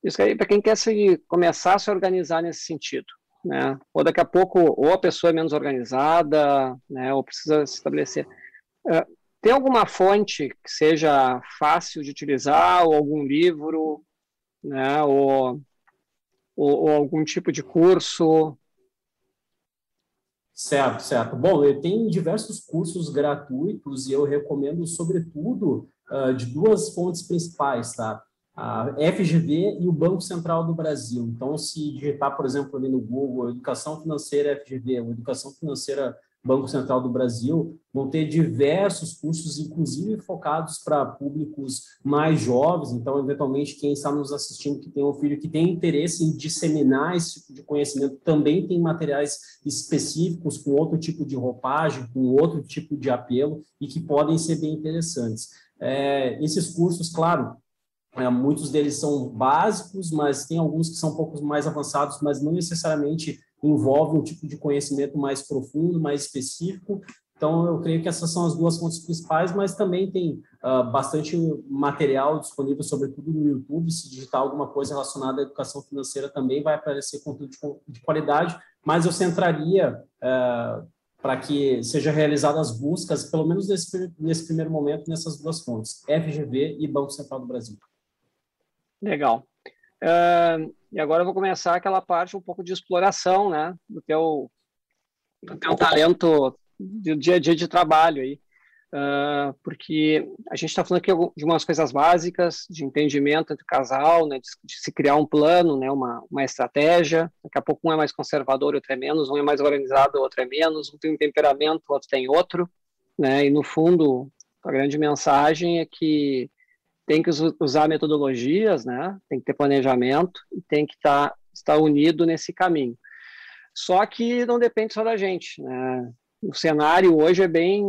S1: Isso aí, para quem quer se, começar a se organizar nesse sentido, né? Ou daqui a pouco, ou a pessoa é menos organizada, né? Ou precisa se estabelecer. Uh, tem alguma fonte que seja fácil de utilizar, ou algum livro, né? Ou, ou, ou algum tipo de curso?
S2: Certo, certo. Bom, eu tenho diversos cursos gratuitos e eu recomendo, sobretudo, uh, de duas fontes principais, tá? A FGV e o Banco Central do Brasil. Então, se digitar, por exemplo, ali no Google, Educação Financeira FGV, ou Educação Financeira Banco Central do Brasil, vão ter diversos cursos, inclusive focados para públicos mais jovens. Então, eventualmente, quem está nos assistindo que tem um filho que tem interesse em disseminar esse tipo de conhecimento, também tem materiais específicos com outro tipo de roupagem, com outro tipo de apelo e que podem ser bem interessantes. É, esses cursos, claro, é, muitos deles são básicos, mas tem alguns que são um pouco mais avançados, mas não necessariamente envolve um tipo de conhecimento mais profundo, mais específico. Então, eu creio que essas são as duas fontes principais, mas também tem uh, bastante material disponível, sobretudo no YouTube. Se digitar alguma coisa relacionada à educação financeira, também vai aparecer conteúdo de, de qualidade, mas eu centraria uh, para que sejam realizadas buscas, pelo menos nesse, nesse primeiro momento, nessas duas fontes, FGV e Banco Central do Brasil.
S1: Legal. Uh, e agora eu vou começar aquela parte um pouco de exploração, né, do teu, do teu talento do dia a dia de trabalho aí. Uh, porque a gente está falando aqui de umas coisas básicas, de entendimento entre o casal, né, de, de, se criar um plano, né, uma, uma estratégia. Daqui a pouco um é mais conservador, outro é menos, um é mais organizado, outro é menos, um tem um temperamento, outro tem outro. Né, e no fundo, a grande mensagem é que tem que usar metodologias, né? Tem que ter planejamento e tem que estar tá, estar unido nesse caminho. Só que não depende só da gente, né? O cenário hoje é bem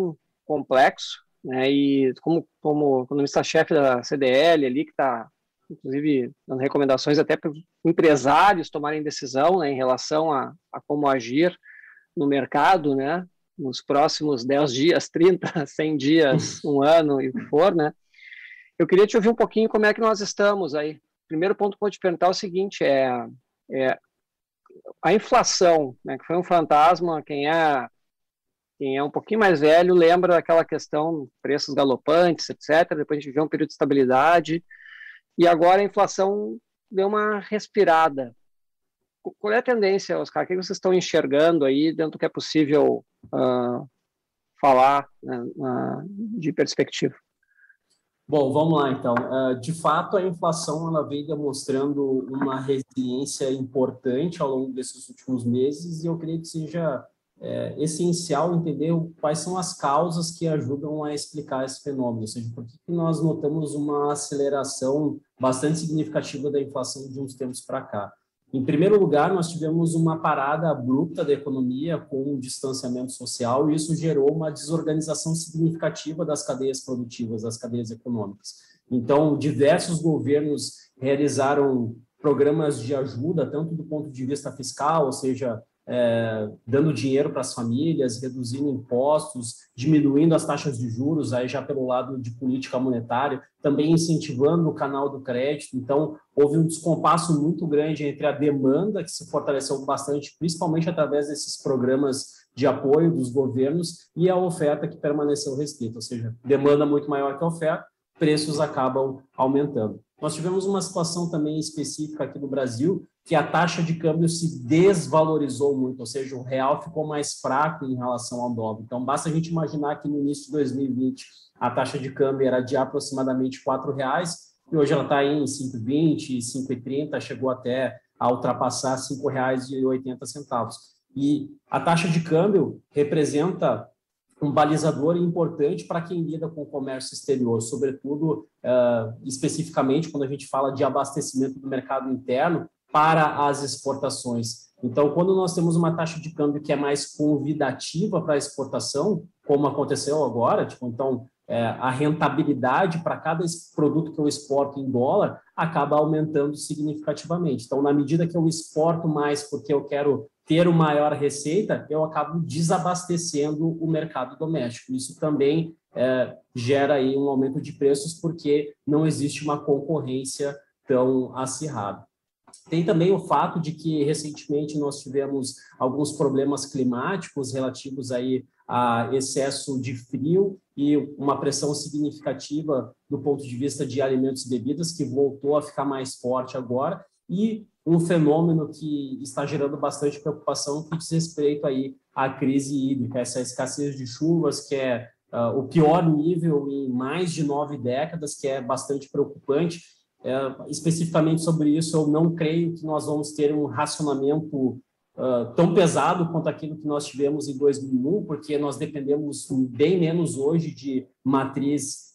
S1: complexo, né? E como como economista-chefe da CDL ali que está inclusive dando recomendações até para empresários tomarem decisão né, em relação a, a como agir no mercado, né? Nos próximos 10 dias, 30, 100 dias, um ano e o que for, né? Eu queria te ouvir um pouquinho como é que nós estamos aí. Primeiro ponto que eu vou te perguntar é o seguinte, é, é a inflação, né, que foi um fantasma, quem é quem é um pouquinho mais velho lembra daquela questão preços galopantes, etc. Depois a gente vê um período de estabilidade e agora a inflação deu uma respirada. Qual é a tendência, Oscar? O que vocês estão enxergando aí dentro do que é possível uh, falar né, uh, de perspectiva?
S2: Bom, vamos lá então. Uh, de fato, a inflação ela vem demonstrando uma resiliência importante ao longo desses últimos meses e eu creio que seja é, essencial entender quais são as causas que ajudam a explicar esse fenômeno, ou seja, por que nós notamos uma aceleração bastante significativa da inflação de uns tempos para cá. Em primeiro lugar, nós tivemos uma parada abrupta da economia com o distanciamento social e isso gerou uma desorganização significativa das cadeias produtivas, das cadeias econômicas. Então, diversos governos realizaram programas de ajuda, tanto do ponto de vista fiscal, ou seja, é, dando dinheiro para as famílias, reduzindo impostos, diminuindo as taxas de juros, aí já pelo lado de política monetária, também incentivando o canal do crédito. Então, houve um descompasso muito grande entre a demanda, que se fortaleceu bastante, principalmente através desses programas de apoio dos governos, e a oferta que permaneceu restrita, ou seja, demanda muito maior que a oferta, preços acabam aumentando. Nós tivemos uma situação também específica aqui no Brasil, que a taxa de câmbio se desvalorizou muito, ou seja, o real ficou mais fraco em relação ao dólar. Então, basta a gente imaginar que no início de 2020 a taxa de câmbio era de aproximadamente R$ reais e hoje ela está em 5,20, 5,30, chegou até a ultrapassar R$ 5,80. E a taxa de câmbio representa um balizador importante para quem lida com o comércio exterior, sobretudo, uh, especificamente, quando a gente fala de abastecimento do mercado interno para as exportações. Então, quando nós temos uma taxa de câmbio que é mais convidativa para a exportação, como aconteceu agora, tipo, então, é, a rentabilidade para cada produto que eu exporto em dólar acaba aumentando significativamente. Então, na medida que eu exporto mais porque eu quero ter uma maior receita, eu acabo desabastecendo o mercado doméstico. Isso também é, gera aí um aumento de preços porque não existe uma concorrência tão acirrada. Tem também o fato de que recentemente nós tivemos alguns problemas climáticos relativos aí a excesso de frio e uma pressão significativa do ponto de vista de alimentos e bebidas, que voltou a ficar mais forte agora, e um fenômeno que está gerando bastante preocupação que diz respeito aí à crise hídrica, essa escassez de chuvas, que é uh, o pior nível em mais de nove décadas, que é bastante preocupante. É, especificamente sobre isso, eu não creio que nós vamos ter um racionamento uh, tão pesado quanto aquilo que nós tivemos em 2001, porque nós dependemos bem menos hoje de matriz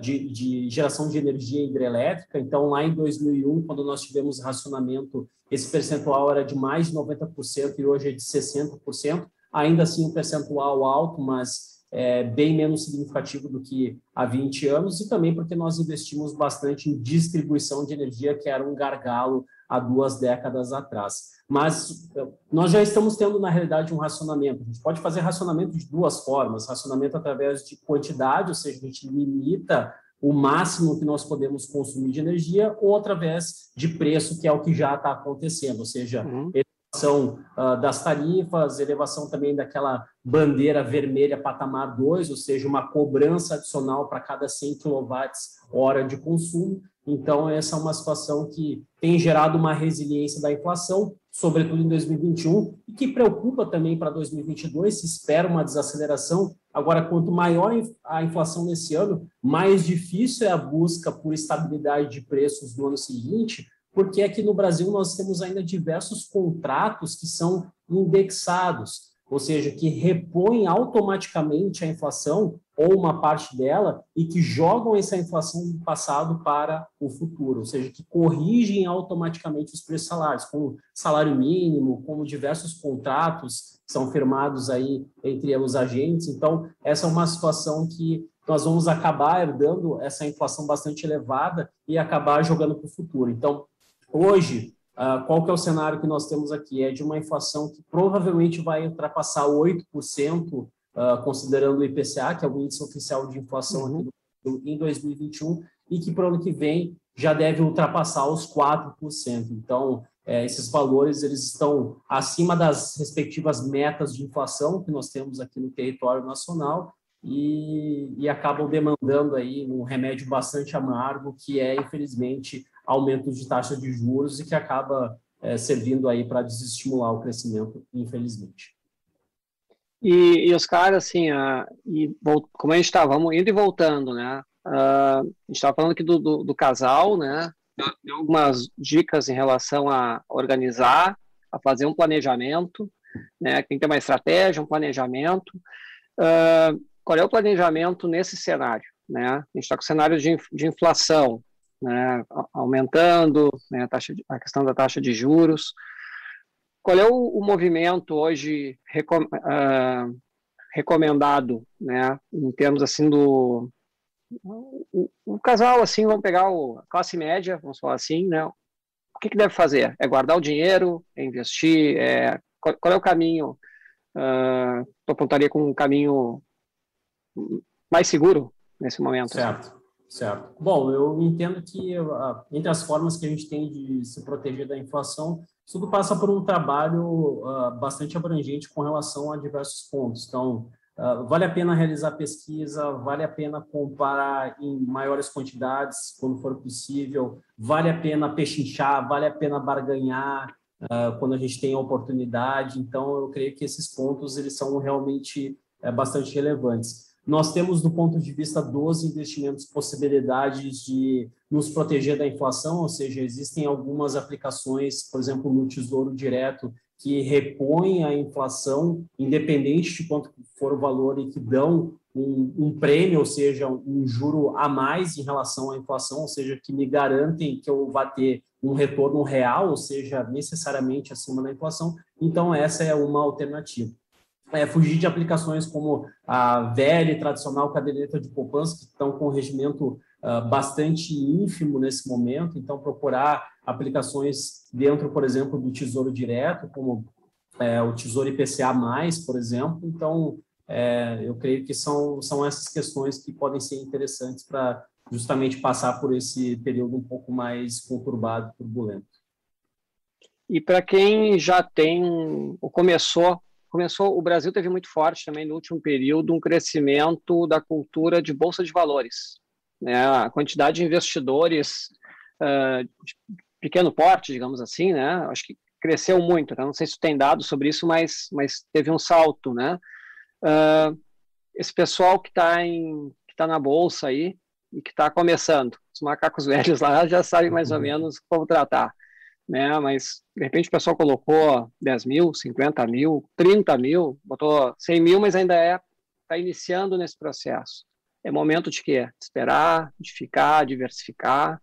S2: de, de, geração de energia hidrelétrica. Então, lá em 2001, quando nós tivemos racionamento, esse percentual era de mais de 90% e hoje é de 60%. Ainda assim, um percentual alto, mas é, bem menos significativo do que há 20 anos, e também porque nós investimos bastante em distribuição de energia, que era um gargalo há duas décadas atrás. Mas eh, nós já estamos tendo, na realidade, um racionamento. A gente pode fazer racionamento de duas formas: racionamento através de quantidade, ou seja, a gente limita o máximo que nós podemos consumir de energia, ou através de preço, que é o que já está acontecendo, ou seja, uhum. elevação uh, das tarifas, elevação também daquela bandeira vermelha patamar 2, ou seja, uma cobrança adicional para cada 100 kWh de consumo. Então, essa é uma situação que tem gerado uma resiliência da inflação, sobretudo em 2021, e que preocupa também para 2022, se espera uma desaceleração. Agora, quanto maior a inflação nesse ano, mais difícil é a busca por estabilidade de preços no ano seguinte, porque aqui no Brasil nós temos ainda diversos contratos que são indexados ou seja, que repõem automaticamente a inflação ou uma parte dela e que jogam essa inflação do passado para o futuro, ou seja, que corrigem automaticamente os preços salários, como salário mínimo, como diversos contratos que são firmados aí entre os agentes. Então, essa é uma situação que nós vamos acabar herdando essa inflação bastante elevada e acabar jogando para o futuro. Então, hoje, Uh, qual que é o cenário que nós temos aqui? É de uma inflação que provavelmente vai ultrapassar 8%, uh, ah, considerando o IPCA, que é o índice oficial de inflação uhum. do, em 2021, e que para o ano que vem já deve ultrapassar os 4%. Então, é, esses valores eles estão acima das respectivas metas de inflação que nós temos aqui no território nacional e, e acabam demandando aí um remédio bastante amargo, que é, infelizmente, aumento de taxa de juros e que acaba é, servindo aí para desestimular o crescimento, infelizmente.
S1: E, e os caras, assim, uh, e, como a gente estava tá, indo e voltando, né? Uh, a gente estava falando aqui do, do, do, casal, né? Deu algumas dicas em relação a organizar, a fazer um planejamento, né? Tem que ter uma estratégia, um planejamento. Uh, qual é o planejamento nesse cenário? Né? A gente está com cenário de, de inflação, né, aumentando, né, a, taxa de, a questão da taxa de juros. Qual é o, o movimento hoje recom, uh, recomendado, né, em termos assim do o, o, casal assim, vamos pegar o, a classe média, vamos falar assim, né? O que, que deve fazer? É guardar o dinheiro, é investir? É, qual, qual é o caminho? Uh, apontaria com um caminho mais seguro nesse momento?
S2: Certo. Certo. Bom, eu entendo que uh, entre as formas que a gente tem de se proteger da inflação, tudo passa por um trabalho uh, bastante abrangente com relação a diversos pontos. Então, uh, vale a pena realizar pesquisa, vale a pena comparar em maiores quantidades, quando for possível, vale a pena pechinchar, vale a pena barganhar quando a gente tem a oportunidade. Então, eu creio que esses pontos eles são realmente é, bastante relevantes. Nós temos, do ponto de vista dos investimentos, possibilidades de nos proteger da inflação, ou seja, existem algumas aplicações, por exemplo, no Tesouro Direto, que repõem a inflação, independente de quanto for o valor, e que dão um, um, prêmio, ou seja, um juro a mais em relação à inflação, ou seja, que me garantem que eu vá ter um retorno real, ou seja, necessariamente acima da inflação. Então, essa é uma alternativa. É, fugir de aplicações como a velha e tradicional caderneta de poupança, que estão com um regimento uh, bastante ínfimo nesse momento, então procurar aplicações dentro, por exemplo, do Tesouro Direto, como é, o Tesouro IPCA+, por exemplo. Então, é, eu creio que são, são essas questões que podem ser interessantes para justamente passar por esse período um pouco mais conturbado, turbulento.
S1: E para quem já tem, ou começou, começou, o Brasil teve muito forte também no último período um crescimento da cultura de bolsa de valores. Né? A quantidade de investidores uh, de pequeno porte, digamos assim, né? acho que cresceu muito. Tá? Não sei se tem dados sobre isso, mas, mas teve um salto. Né? Uh, esse pessoal que está que tá na bolsa aí e que está começando, os macacos velhos lá já sabem mais ou uhum. menos como tratar, né? Mas de repente o pessoal colocou 10 mil, 50 mil, 30 mil, botou 100 mil, mas ainda é está iniciando nesse processo. É momento de quê? Esperar, de ficar, diversificar.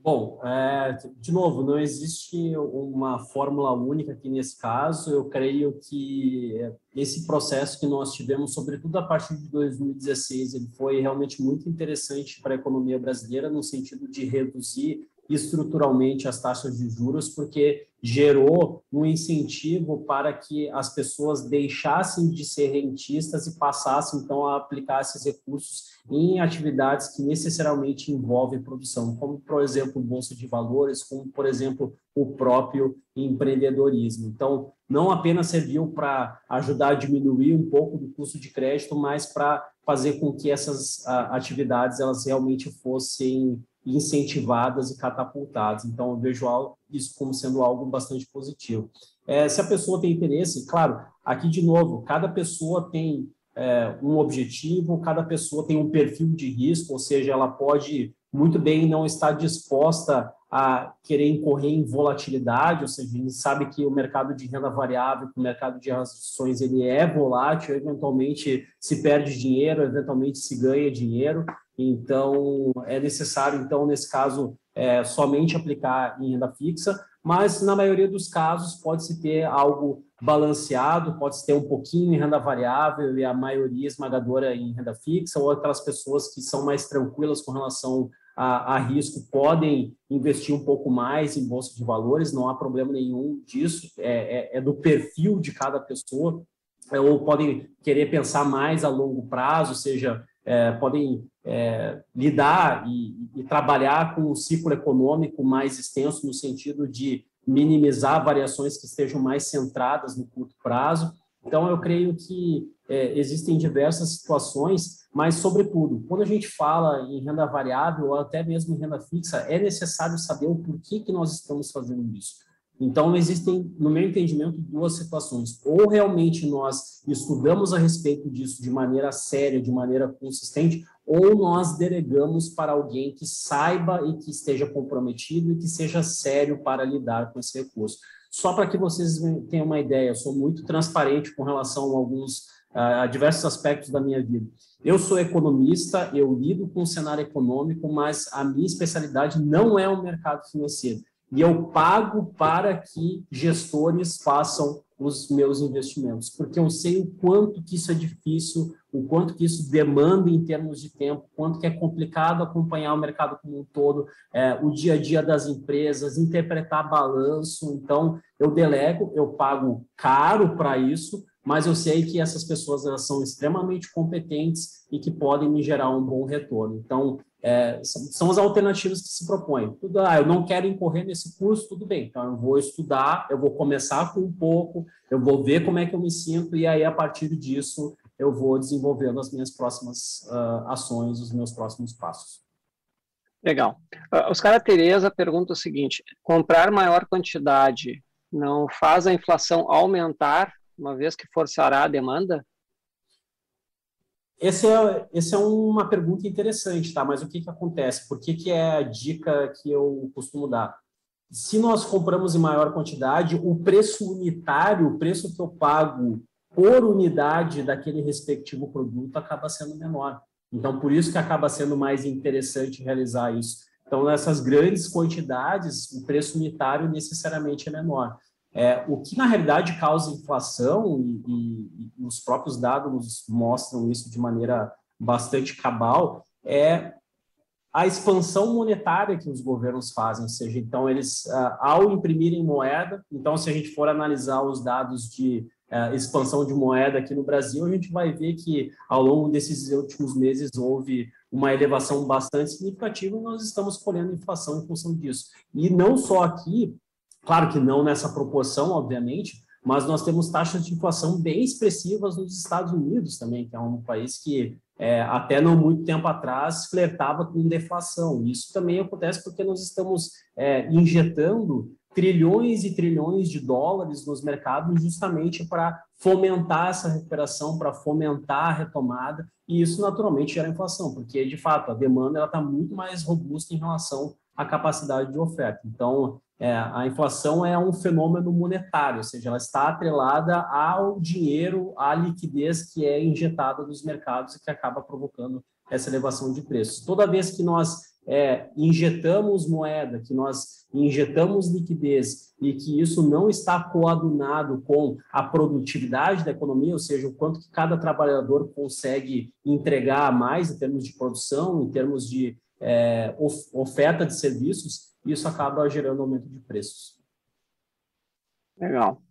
S2: Bom, é, de novo, não existe uma fórmula única aqui nesse caso. Eu creio que esse processo que nós tivemos, sobretudo a partir de 2016, ele foi realmente muito interessante para a economia brasileira no sentido de reduzir estruturalmente as taxas de juros, porque gerou um incentivo para que as pessoas deixassem de ser rentistas e passassem então a aplicar esses recursos em atividades que necessariamente envolvem produção, como por exemplo bolsa de valores, como por exemplo o próprio empreendedorismo. Então, não apenas serviu para ajudar a diminuir um pouco do custo de crédito, mas para fazer com que essas atividades elas realmente fossem incentivadas e catapultadas. Então, eu vejo isso como sendo algo bastante positivo. É, se a pessoa tem interesse, claro, aqui de novo, cada pessoa tem é, um objetivo, cada pessoa tem um perfil de risco, ou seja, ela pode muito bem não estar disposta a querer incorrer em volatilidade, ou seja, a gente sabe que o mercado de renda variável, o mercado de ações, ele é volátil, eventualmente se perde dinheiro, eventualmente se ganha dinheiro, então é necessário, então, nesse caso, é, somente aplicar em renda fixa, mas na maioria dos casos pode-se ter algo balanceado, pode-se ter um pouquinho em renda variável e a maioria esmagadora em renda fixa, ou aquelas pessoas que são mais tranquilas com relação a, a, risco podem investir um pouco mais em bolsa de valores, não há problema nenhum disso, é, é, é do perfil de cada pessoa, é, ou podem querer pensar mais a longo prazo, seja, é, podem é, lidar e, e, trabalhar com um ciclo econômico mais extenso, no sentido de minimizar variações que estejam mais centradas no curto prazo. Então, eu creio que é, existem diversas situações mas, sobretudo, quando a gente fala em renda variável ou até mesmo em renda fixa, é necessário saber o porquê que nós estamos fazendo isso. Então, existem, no meu entendimento, duas situações. Ou realmente nós estudamos a respeito disso de maneira séria, de maneira consistente, ou nós delegamos para alguém que saiba e que esteja comprometido e que seja sério para lidar com esse recurso. Só para que vocês tenham uma ideia, eu sou muito transparente com relação a alguns a diversos aspectos da minha vida. Eu sou economista, eu lido com o cenário econômico, mas a minha especialidade não é o mercado financeiro. E eu pago para que gestores façam os meus investimentos, porque eu sei o quanto que isso é difícil, o quanto que isso demanda em termos de tempo, quanto que é complicado acompanhar o mercado como um todo, é, o dia a dia das empresas, interpretar balanço. Então, eu delego, eu pago caro para isso, mas eu sei que essas pessoas elas são extremamente competentes e que podem me gerar um bom retorno. Então, é, são as alternativas que se propõem. Tudo, ah, eu não quero incorrer nesse curso, tudo bem. Então, eu vou estudar, eu vou começar com um pouco, eu vou ver como é que eu me sinto e aí, a partir disso, eu vou desenvolvendo as minhas próximas uh, ações, os meus próximos passos.
S1: Legal. Uh, Oscar Tereza pergunta o seguinte, comprar maior quantidade não faz a inflação aumentar uma vez que forçará a demanda?
S2: Esse é, esse é uma pergunta interessante, tá? Mas o que, que acontece? Por que, que é a dica que eu costumo dar? Se nós compramos em maior quantidade, o preço unitário, o preço que eu pago por unidade daquele respectivo produto acaba sendo menor. Então, por isso que acaba sendo mais interessante realizar isso. Então, nessas grandes quantidades, o preço unitário necessariamente é menor. É, o que, na realidade, causa inflação, e, e, os próprios dados mostram isso de maneira bastante cabal, é a expansão monetária que os governos fazem, ou seja, então eles, ah, ao imprimirem moeda, então se a gente for analisar os dados de uh, expansão de moeda aqui no Brasil, a gente vai ver que ao longo desses últimos meses houve uma elevação bastante significativa e nós estamos colhendo inflação em função disso. E não só aqui, claro que não nessa proporção, obviamente, mas nós temos taxas de inflação bem expressivas nos Estados Unidos também, que é um país que é, até não muito tempo atrás flertava com deflação. Isso também acontece porque nós estamos é, injetando trilhões e trilhões de dólares nos mercados justamente para fomentar essa recuperação, para fomentar a retomada, e isso naturalmente gera inflação, porque de fato a demanda está muito mais robusta em relação à capacidade de oferta. Então, é, a inflação é um fenômeno monetário, ou seja, ela está atrelada ao dinheiro, à liquidez que é injetada nos mercados e que acaba provocando essa elevação de preços. Toda vez que nós é, injetamos moeda, que nós injetamos liquidez e que isso não está coadunado com a produtividade da economia, ou seja, o quanto que cada trabalhador consegue entregar mais em termos de produção, em termos de é, oferta de serviços, isso acaba gerando aumento de preços.
S1: Legal.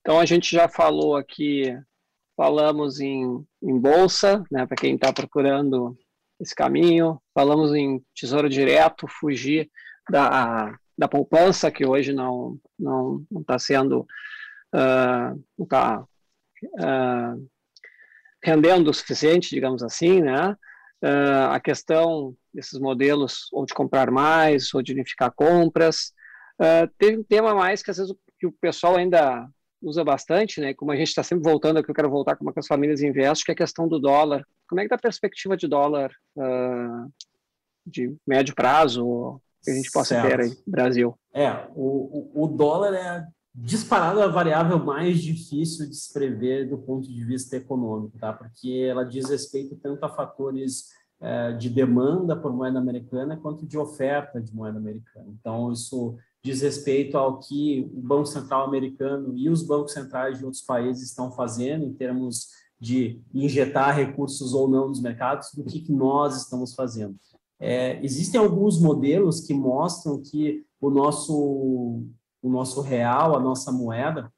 S1: Então a gente já falou aqui, falamos em, em bolsa, né, para quem está procurando esse caminho. Falamos em tesouro direto, fugir da, da poupança, que hoje não não está sendo, uh, não está uh, rendendo o suficiente, digamos assim, né? Uh, a questão desses modelos, ou de comprar mais, ou de unificar compras. teve um tema mais que às vezes o, que o pessoal ainda usa bastante, né? Como a gente está sempre voltando, aqui eu quero voltar como é que as famílias investem, que é a questão do dólar. Como é que está a perspectiva de dólar uh, de médio prazo que a gente possa certo. ter aí Brasil?
S2: É, o, o, o dólar é disparado a variável mais difícil de se prever do ponto de vista econômico, tá? Porque ela diz respeito tanto a fatores de demanda por moeda americana quanto de oferta de moeda americana. Então, isso diz respeito ao que o Banco Central americano e os bancos centrais de outros países estão fazendo em termos de injetar recursos ou não nos mercados, do que, que nós estamos fazendo. É, existem alguns modelos que mostram que o nosso, o nosso real, a nossa moeda,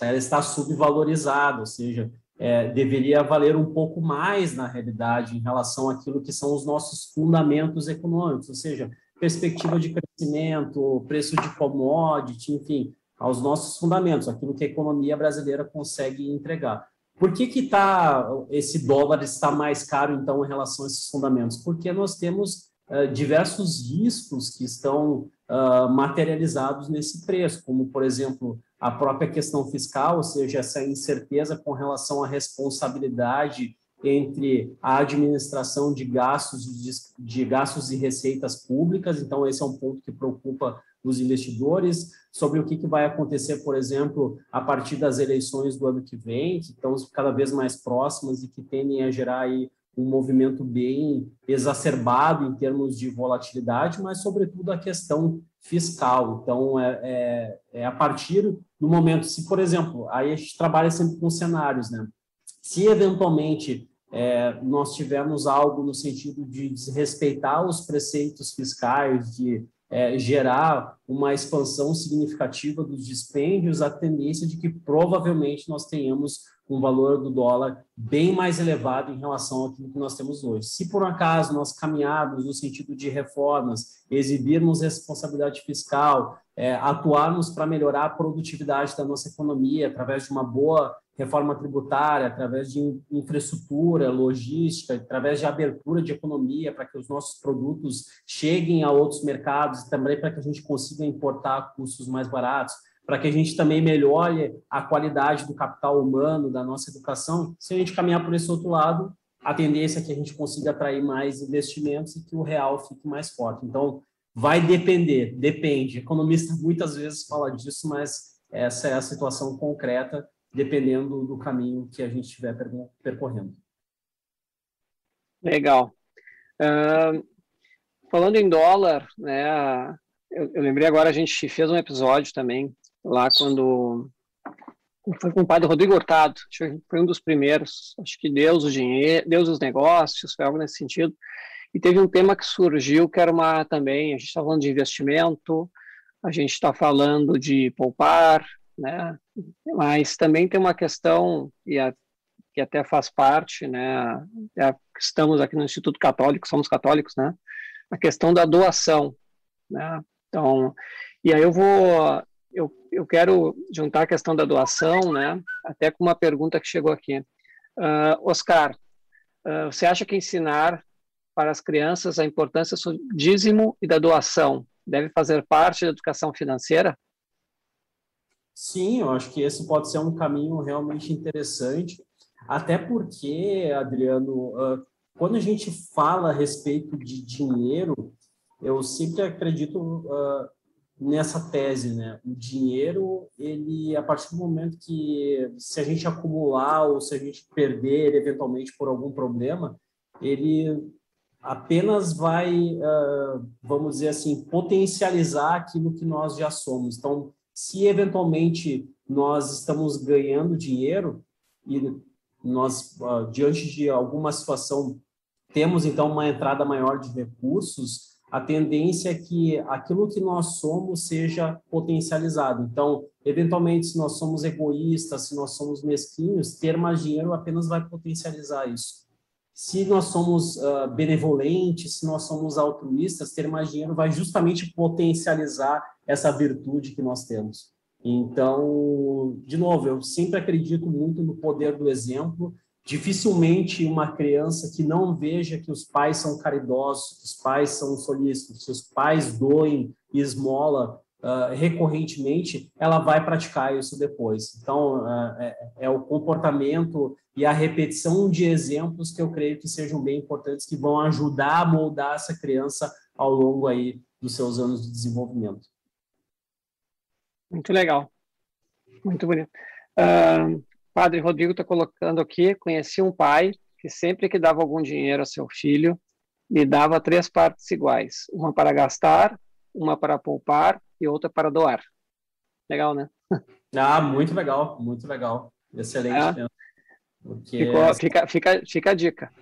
S2: ela está subvalorizada, ou seja, é, deveria valer um pouco mais na realidade em relação àquilo que são os nossos fundamentos econômicos, ou seja, perspectiva de crescimento, preço de commodity, enfim, aos nossos fundamentos, aquilo que a economia brasileira consegue entregar. Por que que tá, esse dólar está mais caro, então, em relação a esses fundamentos? Porque nós temos uh, diversos riscos que estão uh, materializados nesse preço, como, por exemplo, a própria questão fiscal, ou seja, essa incerteza com relação à responsabilidade entre a administração de gastos de, gastos e receitas públicas, então esse é um ponto que preocupa os investidores, sobre o que, que vai acontecer, por exemplo, a partir das eleições do ano que vem, que estão cada vez mais próximas e que tendem a gerar aí um movimento bem exacerbado em termos de volatilidade, mas sobretudo a questão fiscal. Então, é, é, é a partir do momento, se, por exemplo, aí a gente trabalha sempre com cenários, né? Se eventualmente é, nós tivemos algo no sentido de desrespeitar os preceitos fiscais, de é, gerar uma expansão significativa dos dispêndios, a tendência de que provavelmente nós tenhamos um valor do dólar bem mais elevado em relação àquilo que nós temos hoje. Se por um acaso nós caminharmos no sentido de reformas, exibirmos responsabilidade fiscal, é, atuarmos para melhorar a produtividade da nossa economia através de uma boa reforma tributária, através de infraestrutura, logística, através de abertura de economia para que os nossos produtos cheguem a outros mercados também para que a gente consiga importar custos mais baratos, para que a gente também melhore a qualidade do capital humano, da nossa educação. Se a gente caminhar por esse outro lado, a tendência é que a gente consiga atrair mais investimentos e que o real fique mais forte. Então, vai depender, depende. Economista muitas vezes fala disso, mas essa é a situação concreta, dependendo do caminho que a gente estiver percorrendo.
S1: Legal. Uh, falando em dólar, né, eu, eu, lembrei agora, a gente fez um episódio também, lá quando foi com o padre Rodrigo Hurtado, foi um dos primeiros, acho que Deus o dinheiro, Deus os negócios, foi algo nesse sentido. E teve um tema que surgiu que era uma também, a gente está falando de investimento, a gente está falando de poupar, né? Mas também tem uma questão e a, que até faz parte, né? É, estamos aqui no Instituto Católico, somos católicos, né? A questão da doação, né? Então, e aí eu vou eu, eu quero juntar a questão da doação, né, até com uma pergunta que chegou aqui. Uh, Oscar, uh, você acha que ensinar para as crianças a importância do dízimo e da doação deve fazer parte da educação financeira?
S2: Sim, eu acho que esse pode ser um caminho realmente interessante, até porque, Adriano, quando a gente fala a respeito de dinheiro, eu sempre acredito nessa tese, né? O dinheiro, ele, a partir do momento que, se a gente acumular ou se a gente perder eventualmente por algum problema, ele apenas vai, vamos dizer assim, potencializar aquilo que nós já somos. Então, se eventualmente nós estamos ganhando dinheiro e nós, uh, diante de alguma situação, temos então uma entrada maior de recursos, a tendência é que aquilo que nós somos seja potencializado. Então, eventualmente, se nós somos egoístas, se nós somos mesquinhos, ter mais dinheiro apenas vai potencializar isso. Se nós somos uh, benevolentes, se nós somos altruístas, ter mais dinheiro vai justamente potencializar essa virtude que nós temos. Então, de novo, eu sempre acredito muito no poder do exemplo Dificilmente uma criança que não veja que os pais são caridosos, que os pais são solícitos, que os pais doem esmola uh, recorrentemente, ela vai praticar isso depois. Então, uh, é, é, o comportamento e a repetição de exemplos que eu creio que sejam bem importantes, que vão ajudar a moldar essa criança ao longo aí dos seus anos de desenvolvimento.
S1: Muito legal. Muito bonito. Uh, Padre Rodrigo está colocando aqui, conheci um pai que sempre que dava algum dinheiro a seu filho, lhe dava três partes iguais, uma para gastar, uma para poupar e outra para doar. Legal, né?
S2: Ah, muito legal, muito legal. Excelente. É.
S1: Porque Ficou, fica, fica, fica a dica.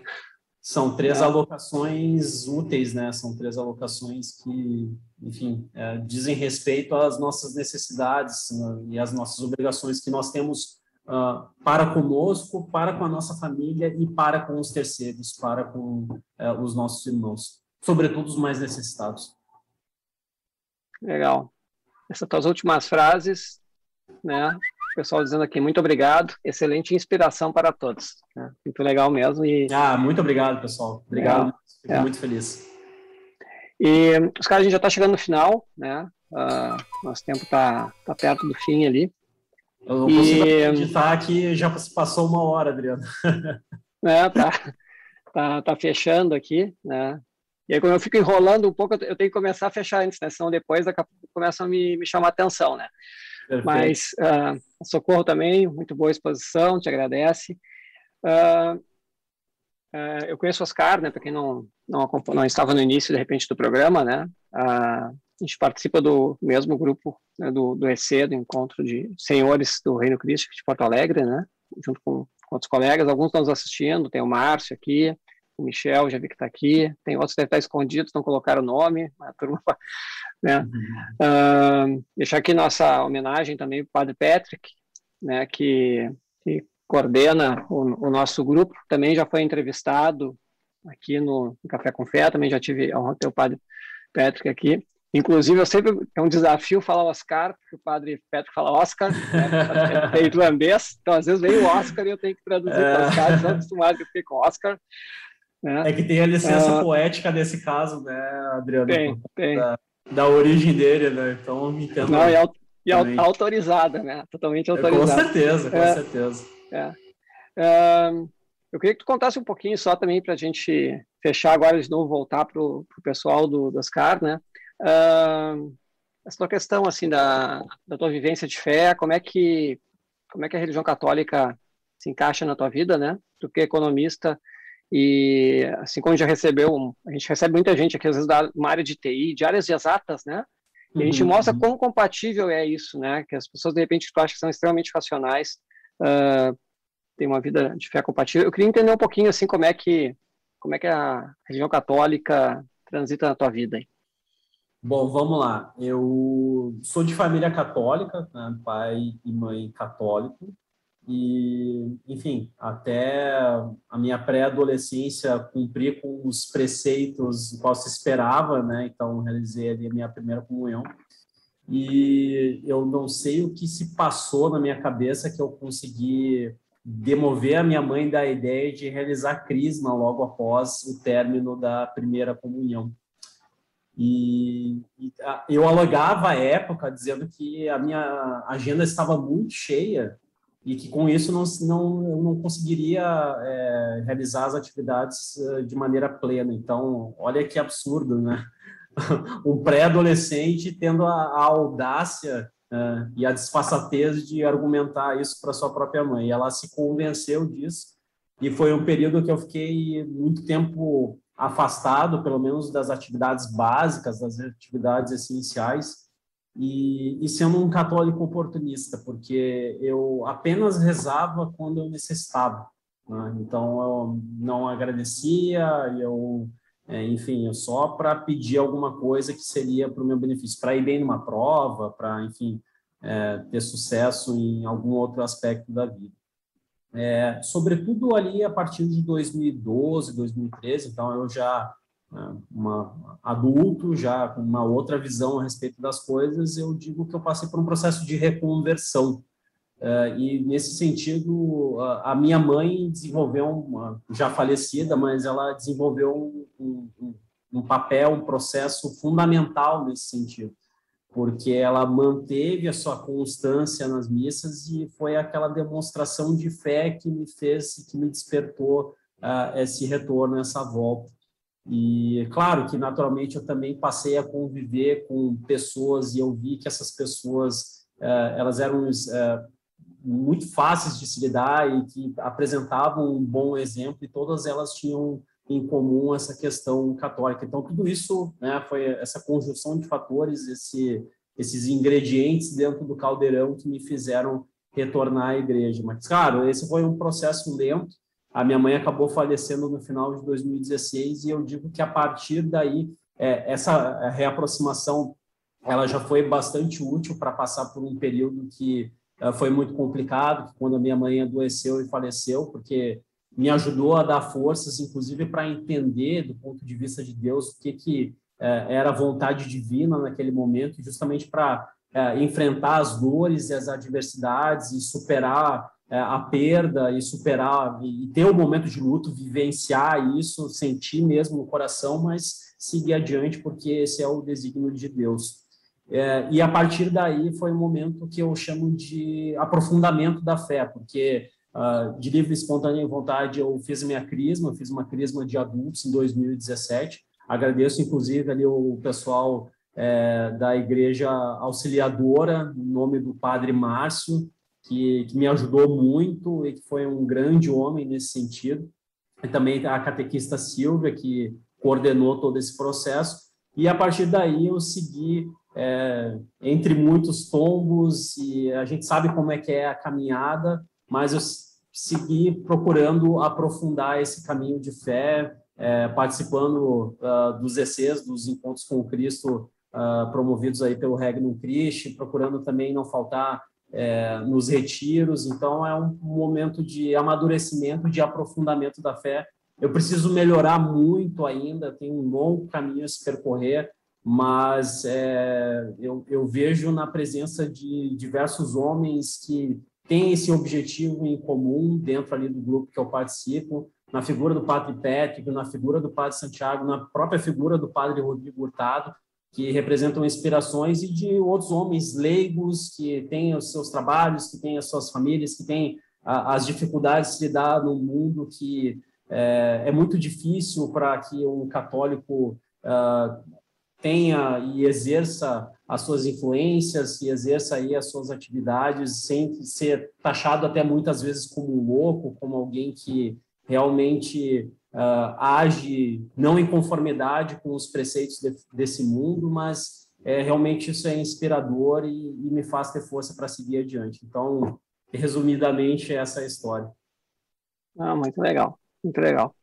S2: São três é. alocações úteis, né? São três alocações que, enfim, é, dizem respeito às nossas necessidades né? e às nossas obrigações que nós temos uh, para conosco, para com a nossa família e para com os terceiros, para com uh, os nossos irmãos, sobretudo os mais necessitados.
S1: Legal. Essas tuas últimas frases, né? O pessoal dizendo aqui, muito obrigado, excelente inspiração para todos. Né? Muito legal mesmo. E...
S2: Ah, muito obrigado, pessoal. Obrigado, é, fico é. muito feliz.
S1: E os caras, a gente já está chegando no final, né? Uh, nosso tempo está tá perto do fim ali.
S2: Eu não consigo e... acreditar que já passou uma hora, Adriano.
S1: É, tá, tá, tá fechando aqui, né? E aí, quando eu fico enrolando um pouco, eu tenho que começar a fechar antes, né? Senão depois daqui a pouco começam a me, me chamar atenção, né? Perfeito. Mas, uh, Socorro também, muito boa exposição, te agradece. Uh, uh, eu conheço o Oscar, né? Para quem não, não, não estava no início, de repente, do programa, né? a gente participa do mesmo grupo né, do, do EC, do Encontro de Senhores do Reino Cristo de Porto Alegre, né, junto com, com outros colegas, alguns estão nos assistindo, tem o Márcio aqui, o Michel, já vi que está aqui, tem outros que devem estar escondidos, não colocaram o nome, a turma, né, uhum. uh, deixar aqui nossa homenagem também para o Padre Patrick, né, que, que coordena o, o, nosso grupo, também já foi entrevistado aqui no, no Café com Fé, também já tive a honra de ter o Padre Patrick aqui, Inclusive, eu sempre é um desafio falar Oscar, porque o padre Petro fala Oscar, né, é irlandês, então às vezes vem o Oscar e eu tenho que traduzir é. para Oscar, estou acostumado que fique com Oscar.
S2: Né? É que tem a licença é. poética nesse caso, né, Adriano?
S1: Tem, tem.
S2: Da, da, origem dele, né? Então, me entendo.
S1: Não, e, e autorizada, né? Totalmente autorizada.
S2: Com certeza, com é, certeza.
S1: É. Um, Eu queria que tu contasse um pouquinho só também para a gente fechar agora de novo, voltar para o pessoal do, das CAR, né? Uh, essa tua questão, assim, da, da tua vivência de fé, como é que, como é que a religião católica se encaixa na tua vida, né? Tu que é economista e, assim como já recebeu, a gente recebe muita gente aqui, às vezes, da área de TI, de áreas exatas, né? E a gente uhum, mostra quão compatível é isso, né? Que as pessoas, de repente, tu acha que são extremamente racionais, uh, têm uma vida de fé compatível. Eu queria entender um pouquinho, assim, como é que, como é que a religião católica transita na tua vida aí.
S2: Bom, vamos lá. Eu sou de família católica, né? pai e mãe católico, e, enfim, até a minha pré-adolescência cumpri com os preceitos qual se esperava, né? Então, realizei ali a minha primeira comunhão. E eu não sei o que se passou na minha cabeça que eu consegui demover a minha mãe da ideia de realizar crisma logo após o término da primeira comunhão. E, e eu alugava a época dizendo que a minha agenda estava muito cheia e que com isso não, não, não conseguiria é, realizar as atividades é, de maneira plena. Então, olha que absurdo, né? um pré-adolescente tendo a, a audácia é, e a disfarçatez de argumentar isso para sua própria mãe. E ela se convenceu disso e foi um período que eu fiquei muito tempo afastado, pelo menos das atividades básicas, das atividades essenciais, e, e, sendo um católico oportunista, porque eu apenas rezava quando eu necessitava. Né? Então, eu não agradecia, eu, é, enfim, eu só para pedir alguma coisa que seria para o meu benefício, para ir bem numa prova, para, enfim, é, ter sucesso em algum outro aspecto da vida. É, sobretudo ali a partir de 2012, 2013, então eu já uma adulto, já com uma outra visão a respeito das coisas, eu digo que eu passei por um processo de reconversão. Uh, e nesse sentido, a minha mãe desenvolveu uma, já falecida, mas ela desenvolveu um, um, um papel, um processo fundamental nesse sentido porque ela manteve a sua constância nas missas e foi aquela demonstração de fé que me fez, que me despertou uh, esse retorno, essa volta. E claro que naturalmente eu também passei a conviver com pessoas e eu vi que essas pessoas uh, elas eram uh, muito fáceis de se lidar e que apresentavam um bom exemplo e todas elas tinham em comum essa questão católica. Então, tudo isso né, foi essa conjunção de fatores, esse, esses ingredientes dentro do caldeirão que me fizeram retornar à igreja. Mas, claro, esse foi um processo lento. A minha mãe acabou falecendo no final de 2016 e eu digo que a partir daí, é, essa reaproximação ela já foi bastante útil para passar por um período que uh, foi muito complicado, quando a minha mãe adoeceu e faleceu, porque me ajudou a dar forças, inclusive para entender do ponto de vista de Deus o que que é, era vontade divina naquele momento, justamente para é, enfrentar as dores e as adversidades e superar é, a perda e superar e ter o um momento de luto, vivenciar isso, sentir mesmo no coração, mas seguir adiante porque esse é o desígnio de Deus. É, e a partir daí foi um momento que eu chamo de aprofundamento da fé, porque Uh, de livre espontânea vontade, eu fiz minha crisma, fiz uma crisma de adultos em 2017. Agradeço, inclusive, ali o pessoal é, da Igreja Auxiliadora, em nome do Padre Márcio, que, que, me ajudou muito e que foi um grande homem nesse sentido. E também a catequista Silvia, que coordenou todo esse processo. E a partir daí eu segui é, entre muitos tombos e a gente sabe como é que é a caminhada, mas eu segui procurando aprofundar esse caminho de fé, é, participando uh, dos ECs, dos encontros com o Cristo, uh, promovidos aí pelo Regnum Christi, procurando também não faltar é, nos retiros. Então, é um momento de amadurecimento, de aprofundamento da fé. Eu preciso melhorar muito ainda, tem um longo caminho a se percorrer, mas é, eu, eu vejo na presença de diversos homens que tem esse objetivo em comum dentro ali do grupo que eu participo, na figura do Padre Patrick, na figura do Padre Santiago, na própria figura do Padre Rodrigo Hurtado, que representam inspirações, e de outros homens leigos que têm os seus trabalhos, que têm as suas famílias, que têm a, as dificuldades de lidar num mundo que é, é muito difícil para que um católico uh, tenha e exerça as suas influências e exerça aí as suas atividades sem ser taxado até muitas vezes como um louco, como alguém que realmente uh, age não em conformidade com os preceitos de, desse mundo, mas é, realmente isso é inspirador e, e me faz ter força para seguir adiante. Então, resumidamente, essa é a história.
S1: Ah, muito legal, muito legal.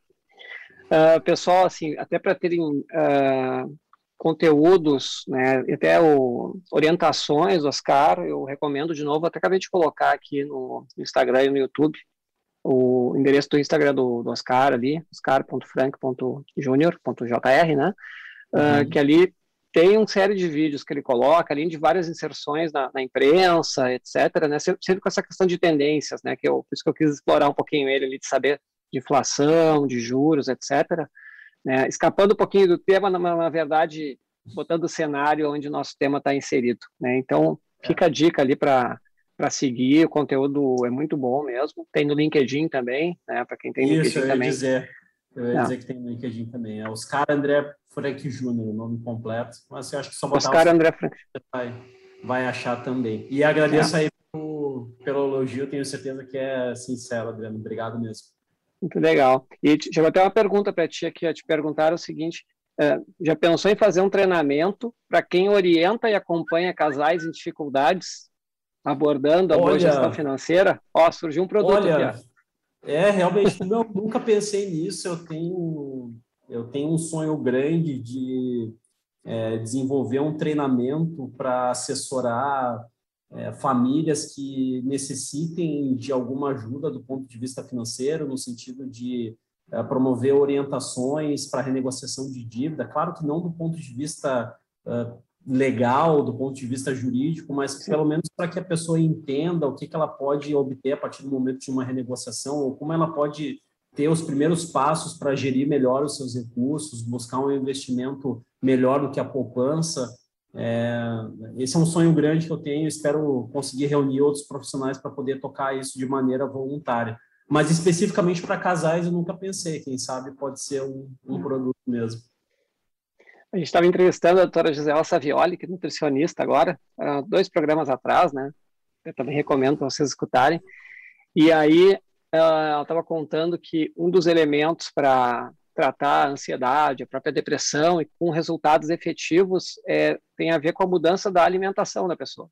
S1: Uh, pessoal, assim, até para terem uh, conteúdos, né, até o, orientações, Oscar, eu recomendo de novo, até acabei de colocar aqui no Instagram e no YouTube, o endereço do Instagram do, do Oscar ali, oscar.frank.junior.jr, né, uhum. uh, que ali tem uma série de vídeos que ele coloca, além de várias inserções na, na imprensa, etc., né, sempre, sempre, com essa questão de tendências, né, que eu, por isso que eu quis explorar um pouquinho ele ali, de saber de inflação, de juros, etc., né? Escapando um pouquinho do tema, na, na verdade, botando o cenário onde o nosso tema está inserido. Né? Então, fica a dica ali para para seguir, o conteúdo é muito bom mesmo. Tem no LinkedIn também, né? Para quem tem
S2: Isso,
S1: LinkedIn
S2: eu ia
S1: também.
S2: Dizer, eu ia dizer que tem no LinkedIn também. É Oscar André Frank Júnior, o nome completo. Mas eu acho que só botar
S1: Oscar André Frank.
S2: Vai, vai achar também. E agradeço é. aí pelo, pelo elogio, tenho certeza que é sincero, Adriano. Obrigado mesmo.
S1: Muito legal. E chegou até uma pergunta para ti aqui, a te perguntar o seguinte, uh, já pensou em fazer um treinamento para quem orienta e acompanha casais em dificuldades, abordando a olha, boa gestão financeira? Ó, surgiu um produto olha, aqui.
S2: É, realmente, não, nunca pensei nisso, eu tenho, eu tenho um sonho grande de é, desenvolver um treinamento para assessorar é, famílias que necessitem de alguma ajuda do ponto de vista financeiro, no sentido de é, promover orientações para renegociação de dívida, claro que não do ponto de vista legal, do ponto de vista jurídico, mas pelo menos para que a pessoa entenda o que, que ela pode obter a partir do momento de uma renegociação, ou como ela pode ter os primeiros passos para gerir melhor os seus recursos, buscar um investimento melhor do que a poupança, é, esse é um sonho grande que eu tenho, espero conseguir reunir outros profissionais para poder tocar isso de maneira voluntária. Mas especificamente para casais eu nunca pensei, quem sabe pode ser um, um produto mesmo.
S1: A gente estava entrevistando a doutora Gisela Savioli, que é nutricionista agora, dois programas atrás, né? Eu também recomendo vocês escutarem. E aí ela estava contando que um dos elementos para tratar a ansiedade, a própria depressão e com resultados efetivos é, tem a ver com a mudança da alimentação da pessoa.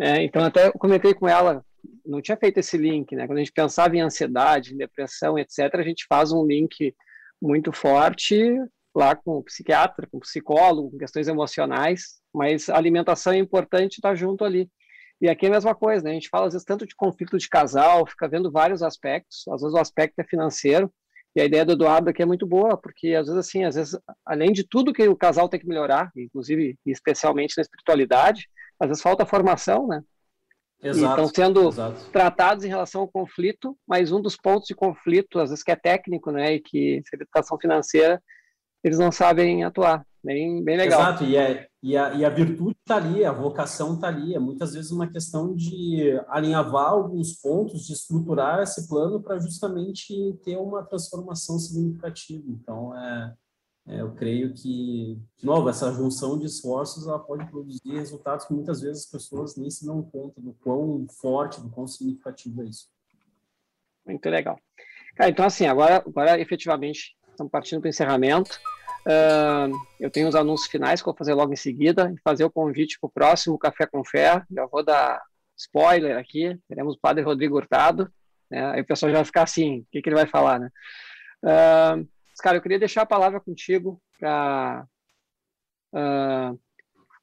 S1: É, então, até comentei com ela, não tinha feito esse link, né? Quando a gente pensava em ansiedade, em depressão, etc., a gente faz um link muito forte lá com o psiquiatra, com o psicólogo, com questões emocionais, mas a alimentação é importante estar junto ali. E aqui é a mesma coisa, né? A gente fala às vezes tanto de conflito de casal, fica vendo vários aspectos, às vezes o aspecto é financeiro, e a ideia do Eduardo aqui é muito boa, porque às vezes, assim, às vezes, além de tudo que o casal tem que melhorar, inclusive, especialmente na espiritualidade, às vezes falta formação, né? Exato, estão sendo exato. tratados em relação ao conflito, mas um dos pontos de conflito, às vezes, que é técnico, né? E que, se educação financeira, eles não sabem atuar. Bem, bem legal.
S2: Exato, e, é, e, a, e a virtude está ali, a vocação está ali. É muitas vezes uma questão de alinhavar alguns pontos, de estruturar esse plano para justamente ter uma transformação significativa. Então, é, é, eu creio que, de novo, essa junção de esforços ela pode produzir resultados que muitas vezes as pessoas nem se dão conta do quão forte, do quão significativo é isso.
S1: Muito legal. Cara, então, assim, agora, agora efetivamente, estamos partindo para o encerramento. Uh, eu tenho os anúncios finais que eu vou fazer logo em seguida e fazer o convite para o próximo Café com Fé. Já vou dar spoiler aqui. Teremos o Padre Rodrigo Hurtado. Né? Aí o pessoal já vai ficar assim: o que, que ele vai falar, né? Uh, cara, eu queria deixar a palavra contigo para uh,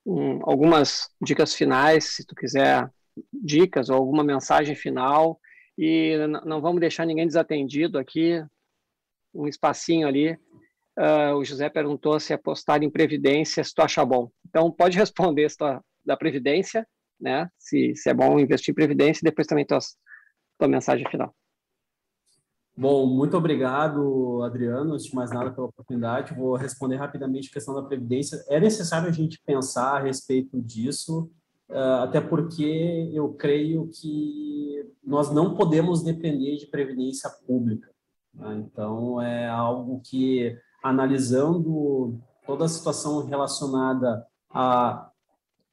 S1: um, algumas dicas finais, se tu quiser dicas ou alguma mensagem final. E não vamos deixar ninguém desatendido aqui. Um espacinho ali Uh, o José perguntou se apostar em previdência, se tu acha bom. Então, pode responder se tu, da previdência, né? Se, se é bom investir em previdência, e depois também tua, mensagem final.
S2: Bom, muito obrigado, Adriano. Antes de mais nada, pela oportunidade. Vou responder rapidamente a questão da previdência. É necessário a gente pensar a respeito disso, uh, até porque eu creio que nós não podemos depender de previdência pública. Né? Então, é algo que, analisando toda a situação relacionada a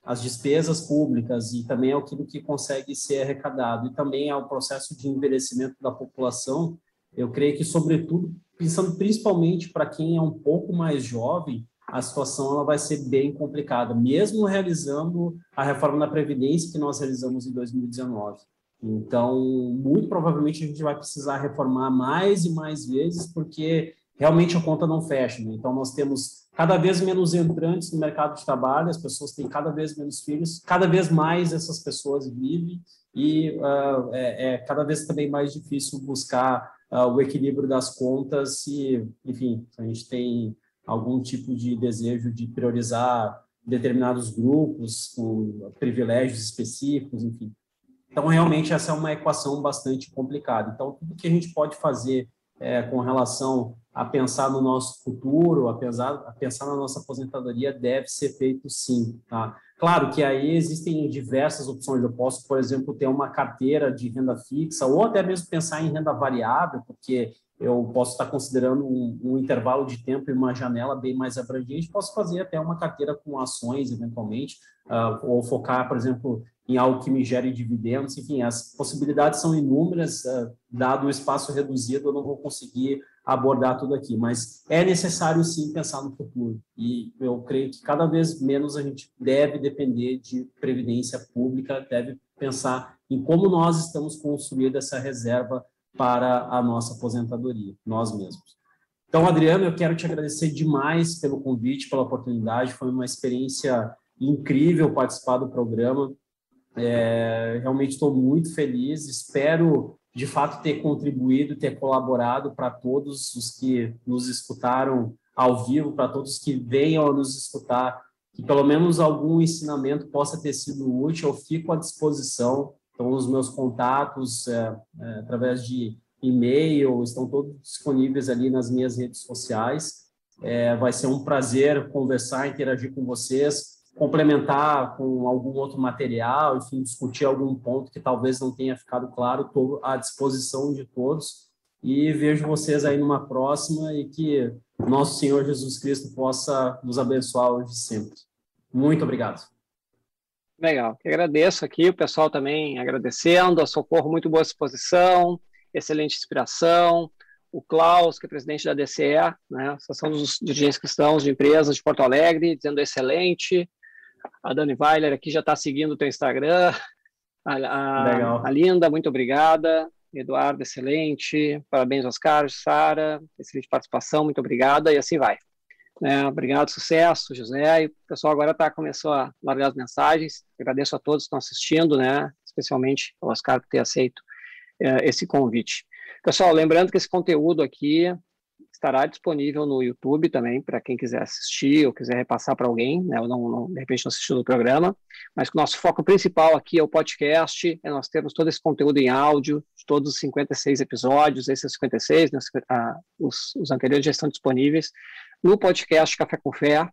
S2: as despesas públicas e também aquilo que consegue ser arrecadado e também ao processo de envelhecimento da população, eu creio que, sobretudo, pensando principalmente para quem é um pouco mais jovem, a situação ela vai ser bem complicada, mesmo realizando a reforma da Previdência que nós realizamos em 2019. Então, muito provavelmente a gente vai precisar reformar mais e mais vezes, porque realmente a conta não fecha. Né? Então, nós temos cada vez menos entrantes no mercado de trabalho, as pessoas têm cada vez menos filhos, cada vez mais essas pessoas vivem e uh, é, é, cada vez também mais difícil buscar uh, o equilíbrio das contas se, enfim, a gente tem algum tipo de desejo de priorizar determinados grupos com privilégios específicos, enfim. Então, realmente, essa é uma equação bastante complicada. Então, tudo que a gente pode fazer é, com relação a pensar no nosso futuro, a pensar, a pensar na nossa aposentadoria, deve ser feito sim. Tá? Claro que aí existem diversas opções. Eu posso, por exemplo, ter uma carteira de renda fixa, ou até mesmo pensar em renda variável, porque eu posso estar considerando um, um, intervalo de tempo e uma janela bem mais abrangente, posso fazer até uma carteira com ações, eventualmente, uh, ou focar, por exemplo, em algo que me gere dividendos, enfim, as possibilidades são inúmeras, uh, dado o espaço reduzido, eu não vou conseguir abordar tudo aqui, mas é necessário sim pensar no futuro, e eu creio que cada vez menos a gente deve depender de previdência pública, deve pensar em como nós estamos construindo essa reserva para a nossa aposentadoria, nós mesmos. Então, Adriano, eu quero te agradecer demais pelo convite, pela oportunidade. Foi uma experiência incrível participar do programa. É, realmente estou muito feliz. Espero, de fato, ter contribuído, ter colaborado para todos os que nos escutaram ao vivo, para todos que venham nos escutar, que pelo menos algum ensinamento possa ter sido útil. Eu fico à disposição então, os meus contatos, é, é, através de e-mail, estão todos disponíveis ali nas minhas redes sociais. É, vai ser um prazer conversar, interagir com vocês, complementar com algum outro material, enfim, discutir algum ponto que talvez não tenha ficado claro. Estou à disposição de todos e vejo vocês aí numa próxima e que nosso Senhor Jesus Cristo possa nos abençoar hoje sempre. Muito obrigado.
S1: Legal, que agradeço aqui, o pessoal também agradecendo, a Socorro, muito boa exposição, excelente inspiração, o Klaus, que é presidente da DCE, né, Associação dos Dirigentes Cristãos de Empresas de Porto Alegre, dizendo excelente, a Dani Weiler aqui já está seguindo o teu Instagram, a, a, a, Linda, muito obrigada, Eduardo, excelente, parabéns Oscar, Sara, excelente participação, muito obrigada, e assim vai. É, obrigado, sucesso, José. E o pessoal agora tá, começou a largar as mensagens. Agradeço a todos que estão assistindo, né? especialmente ao Oscar por ter aceito é, esse convite. Pessoal, lembrando que esse conteúdo aqui estará disponível no YouTube também, para quem quiser assistir ou quiser repassar para alguém, né, ou não, não, de repente não assistiu o programa, mas o nosso foco principal aqui é o podcast, é nós temos todo esse conteúdo em áudio, todos os 56 episódios, esses 56, né, os, os anteriores já estão disponíveis, no podcast Café com Fé,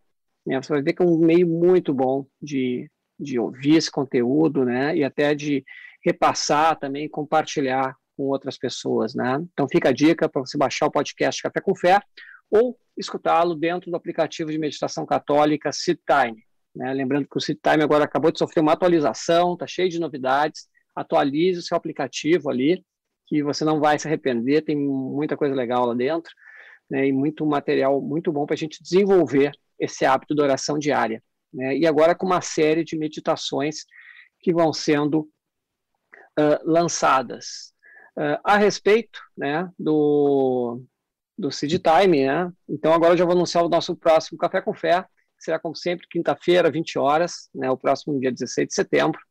S1: né, você vai ver que é um meio muito bom de, de ouvir esse conteúdo, né, e até de repassar também, compartilhar com outras pessoas, né. Então fica a dica para você baixar o podcast Café com Fé ou escutá-lo dentro do aplicativo de meditação católica SitTime. Né? Lembrando que o SitTime agora acabou de sofrer uma atualização, está cheio de novidades. Atualize o seu aplicativo ali, que você não vai se arrepender, tem muita coisa legal lá dentro né, e muito material muito bom para a gente desenvolver esse hábito de oração diária. Né? E agora com uma série de meditações que vão sendo uh, lançadas. Uh, a respeito né, do, do Seed Time, né? então agora eu já vou anunciar o nosso próximo Café com Fé, que será como sempre quinta-feira, 20 horas, né, o próximo dia 16 de setembro,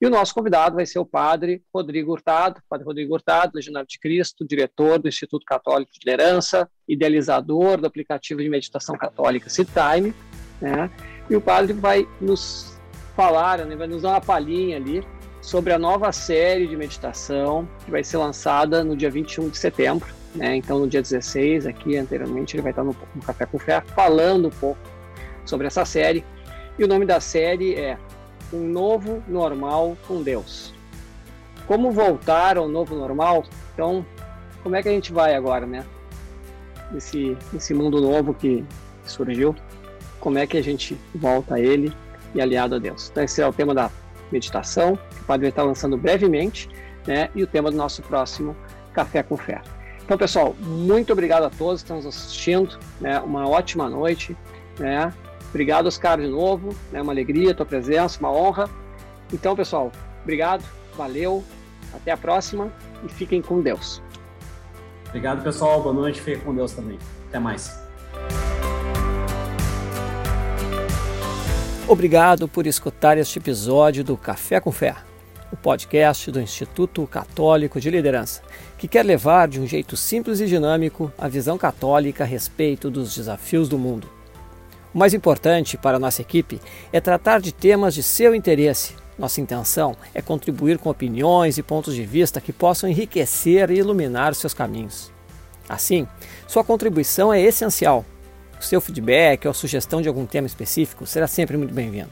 S1: e o nosso convidado vai ser o padre Rodrigo Hurtado, padre Rodrigo Hurtado, legionário de Cristo, diretor do Instituto Católico de Liderança, idealizador do aplicativo de meditação católica Time, né? E o padre vai nos falar, né, vai nos dar uma palhinha ali sobre a nova série de meditação que vai ser lançada no dia 21 de setembro, né? Então, no dia 16, aqui anteriormente, ele vai estar no, no Café com Fé falando um pouco sobre essa série. E o nome da série é um novo normal com Deus.
S3: como voltar ao novo normal? Então, como é que a gente vai agora, né? Nesse, nesse mundo novo que surgiu, como é que a gente volta a ele e aliado a Deus? Então, esse é o tema da meditação, que o Padre lançando brevemente, né? E o tema do nosso próximo Café com Fé. Então, pessoal, muito obrigado a todos que estão nos assistindo, né? Uma ótima noite, né? Obrigado, Oscar, de novo, né? Uma alegria a tua presença, uma honra. Então, pessoal, obrigado, valeu, até a próxima e fiquem com Deus.
S2: Obrigado, pessoal. Boa noite. Fiquem com Deus também. Até mais.
S1: Obrigado por escutar este episódio do Café com Fé, o podcast do Instituto Católico de Liderança, que quer levar de um jeito simples e dinâmico a visão católica a respeito dos desafios do mundo. O mais importante para a nossa equipe é tratar de temas de seu interesse. Nossa intenção é contribuir com opiniões e pontos de vista que possam enriquecer e iluminar seus caminhos. Assim, sua contribuição é essencial o seu feedback ou sugestão de algum tema específico será sempre muito bem-vindo.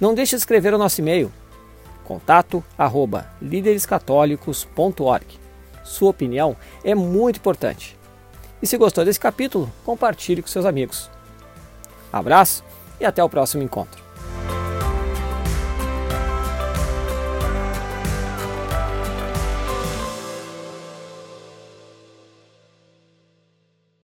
S1: Não deixe de escrever o nosso e-mail contato arroba líderescatólicos.org. Sua opinião é muito importante. E se gostou desse capítulo, compartilhe com seus amigos. Abraço e até o próximo encontro.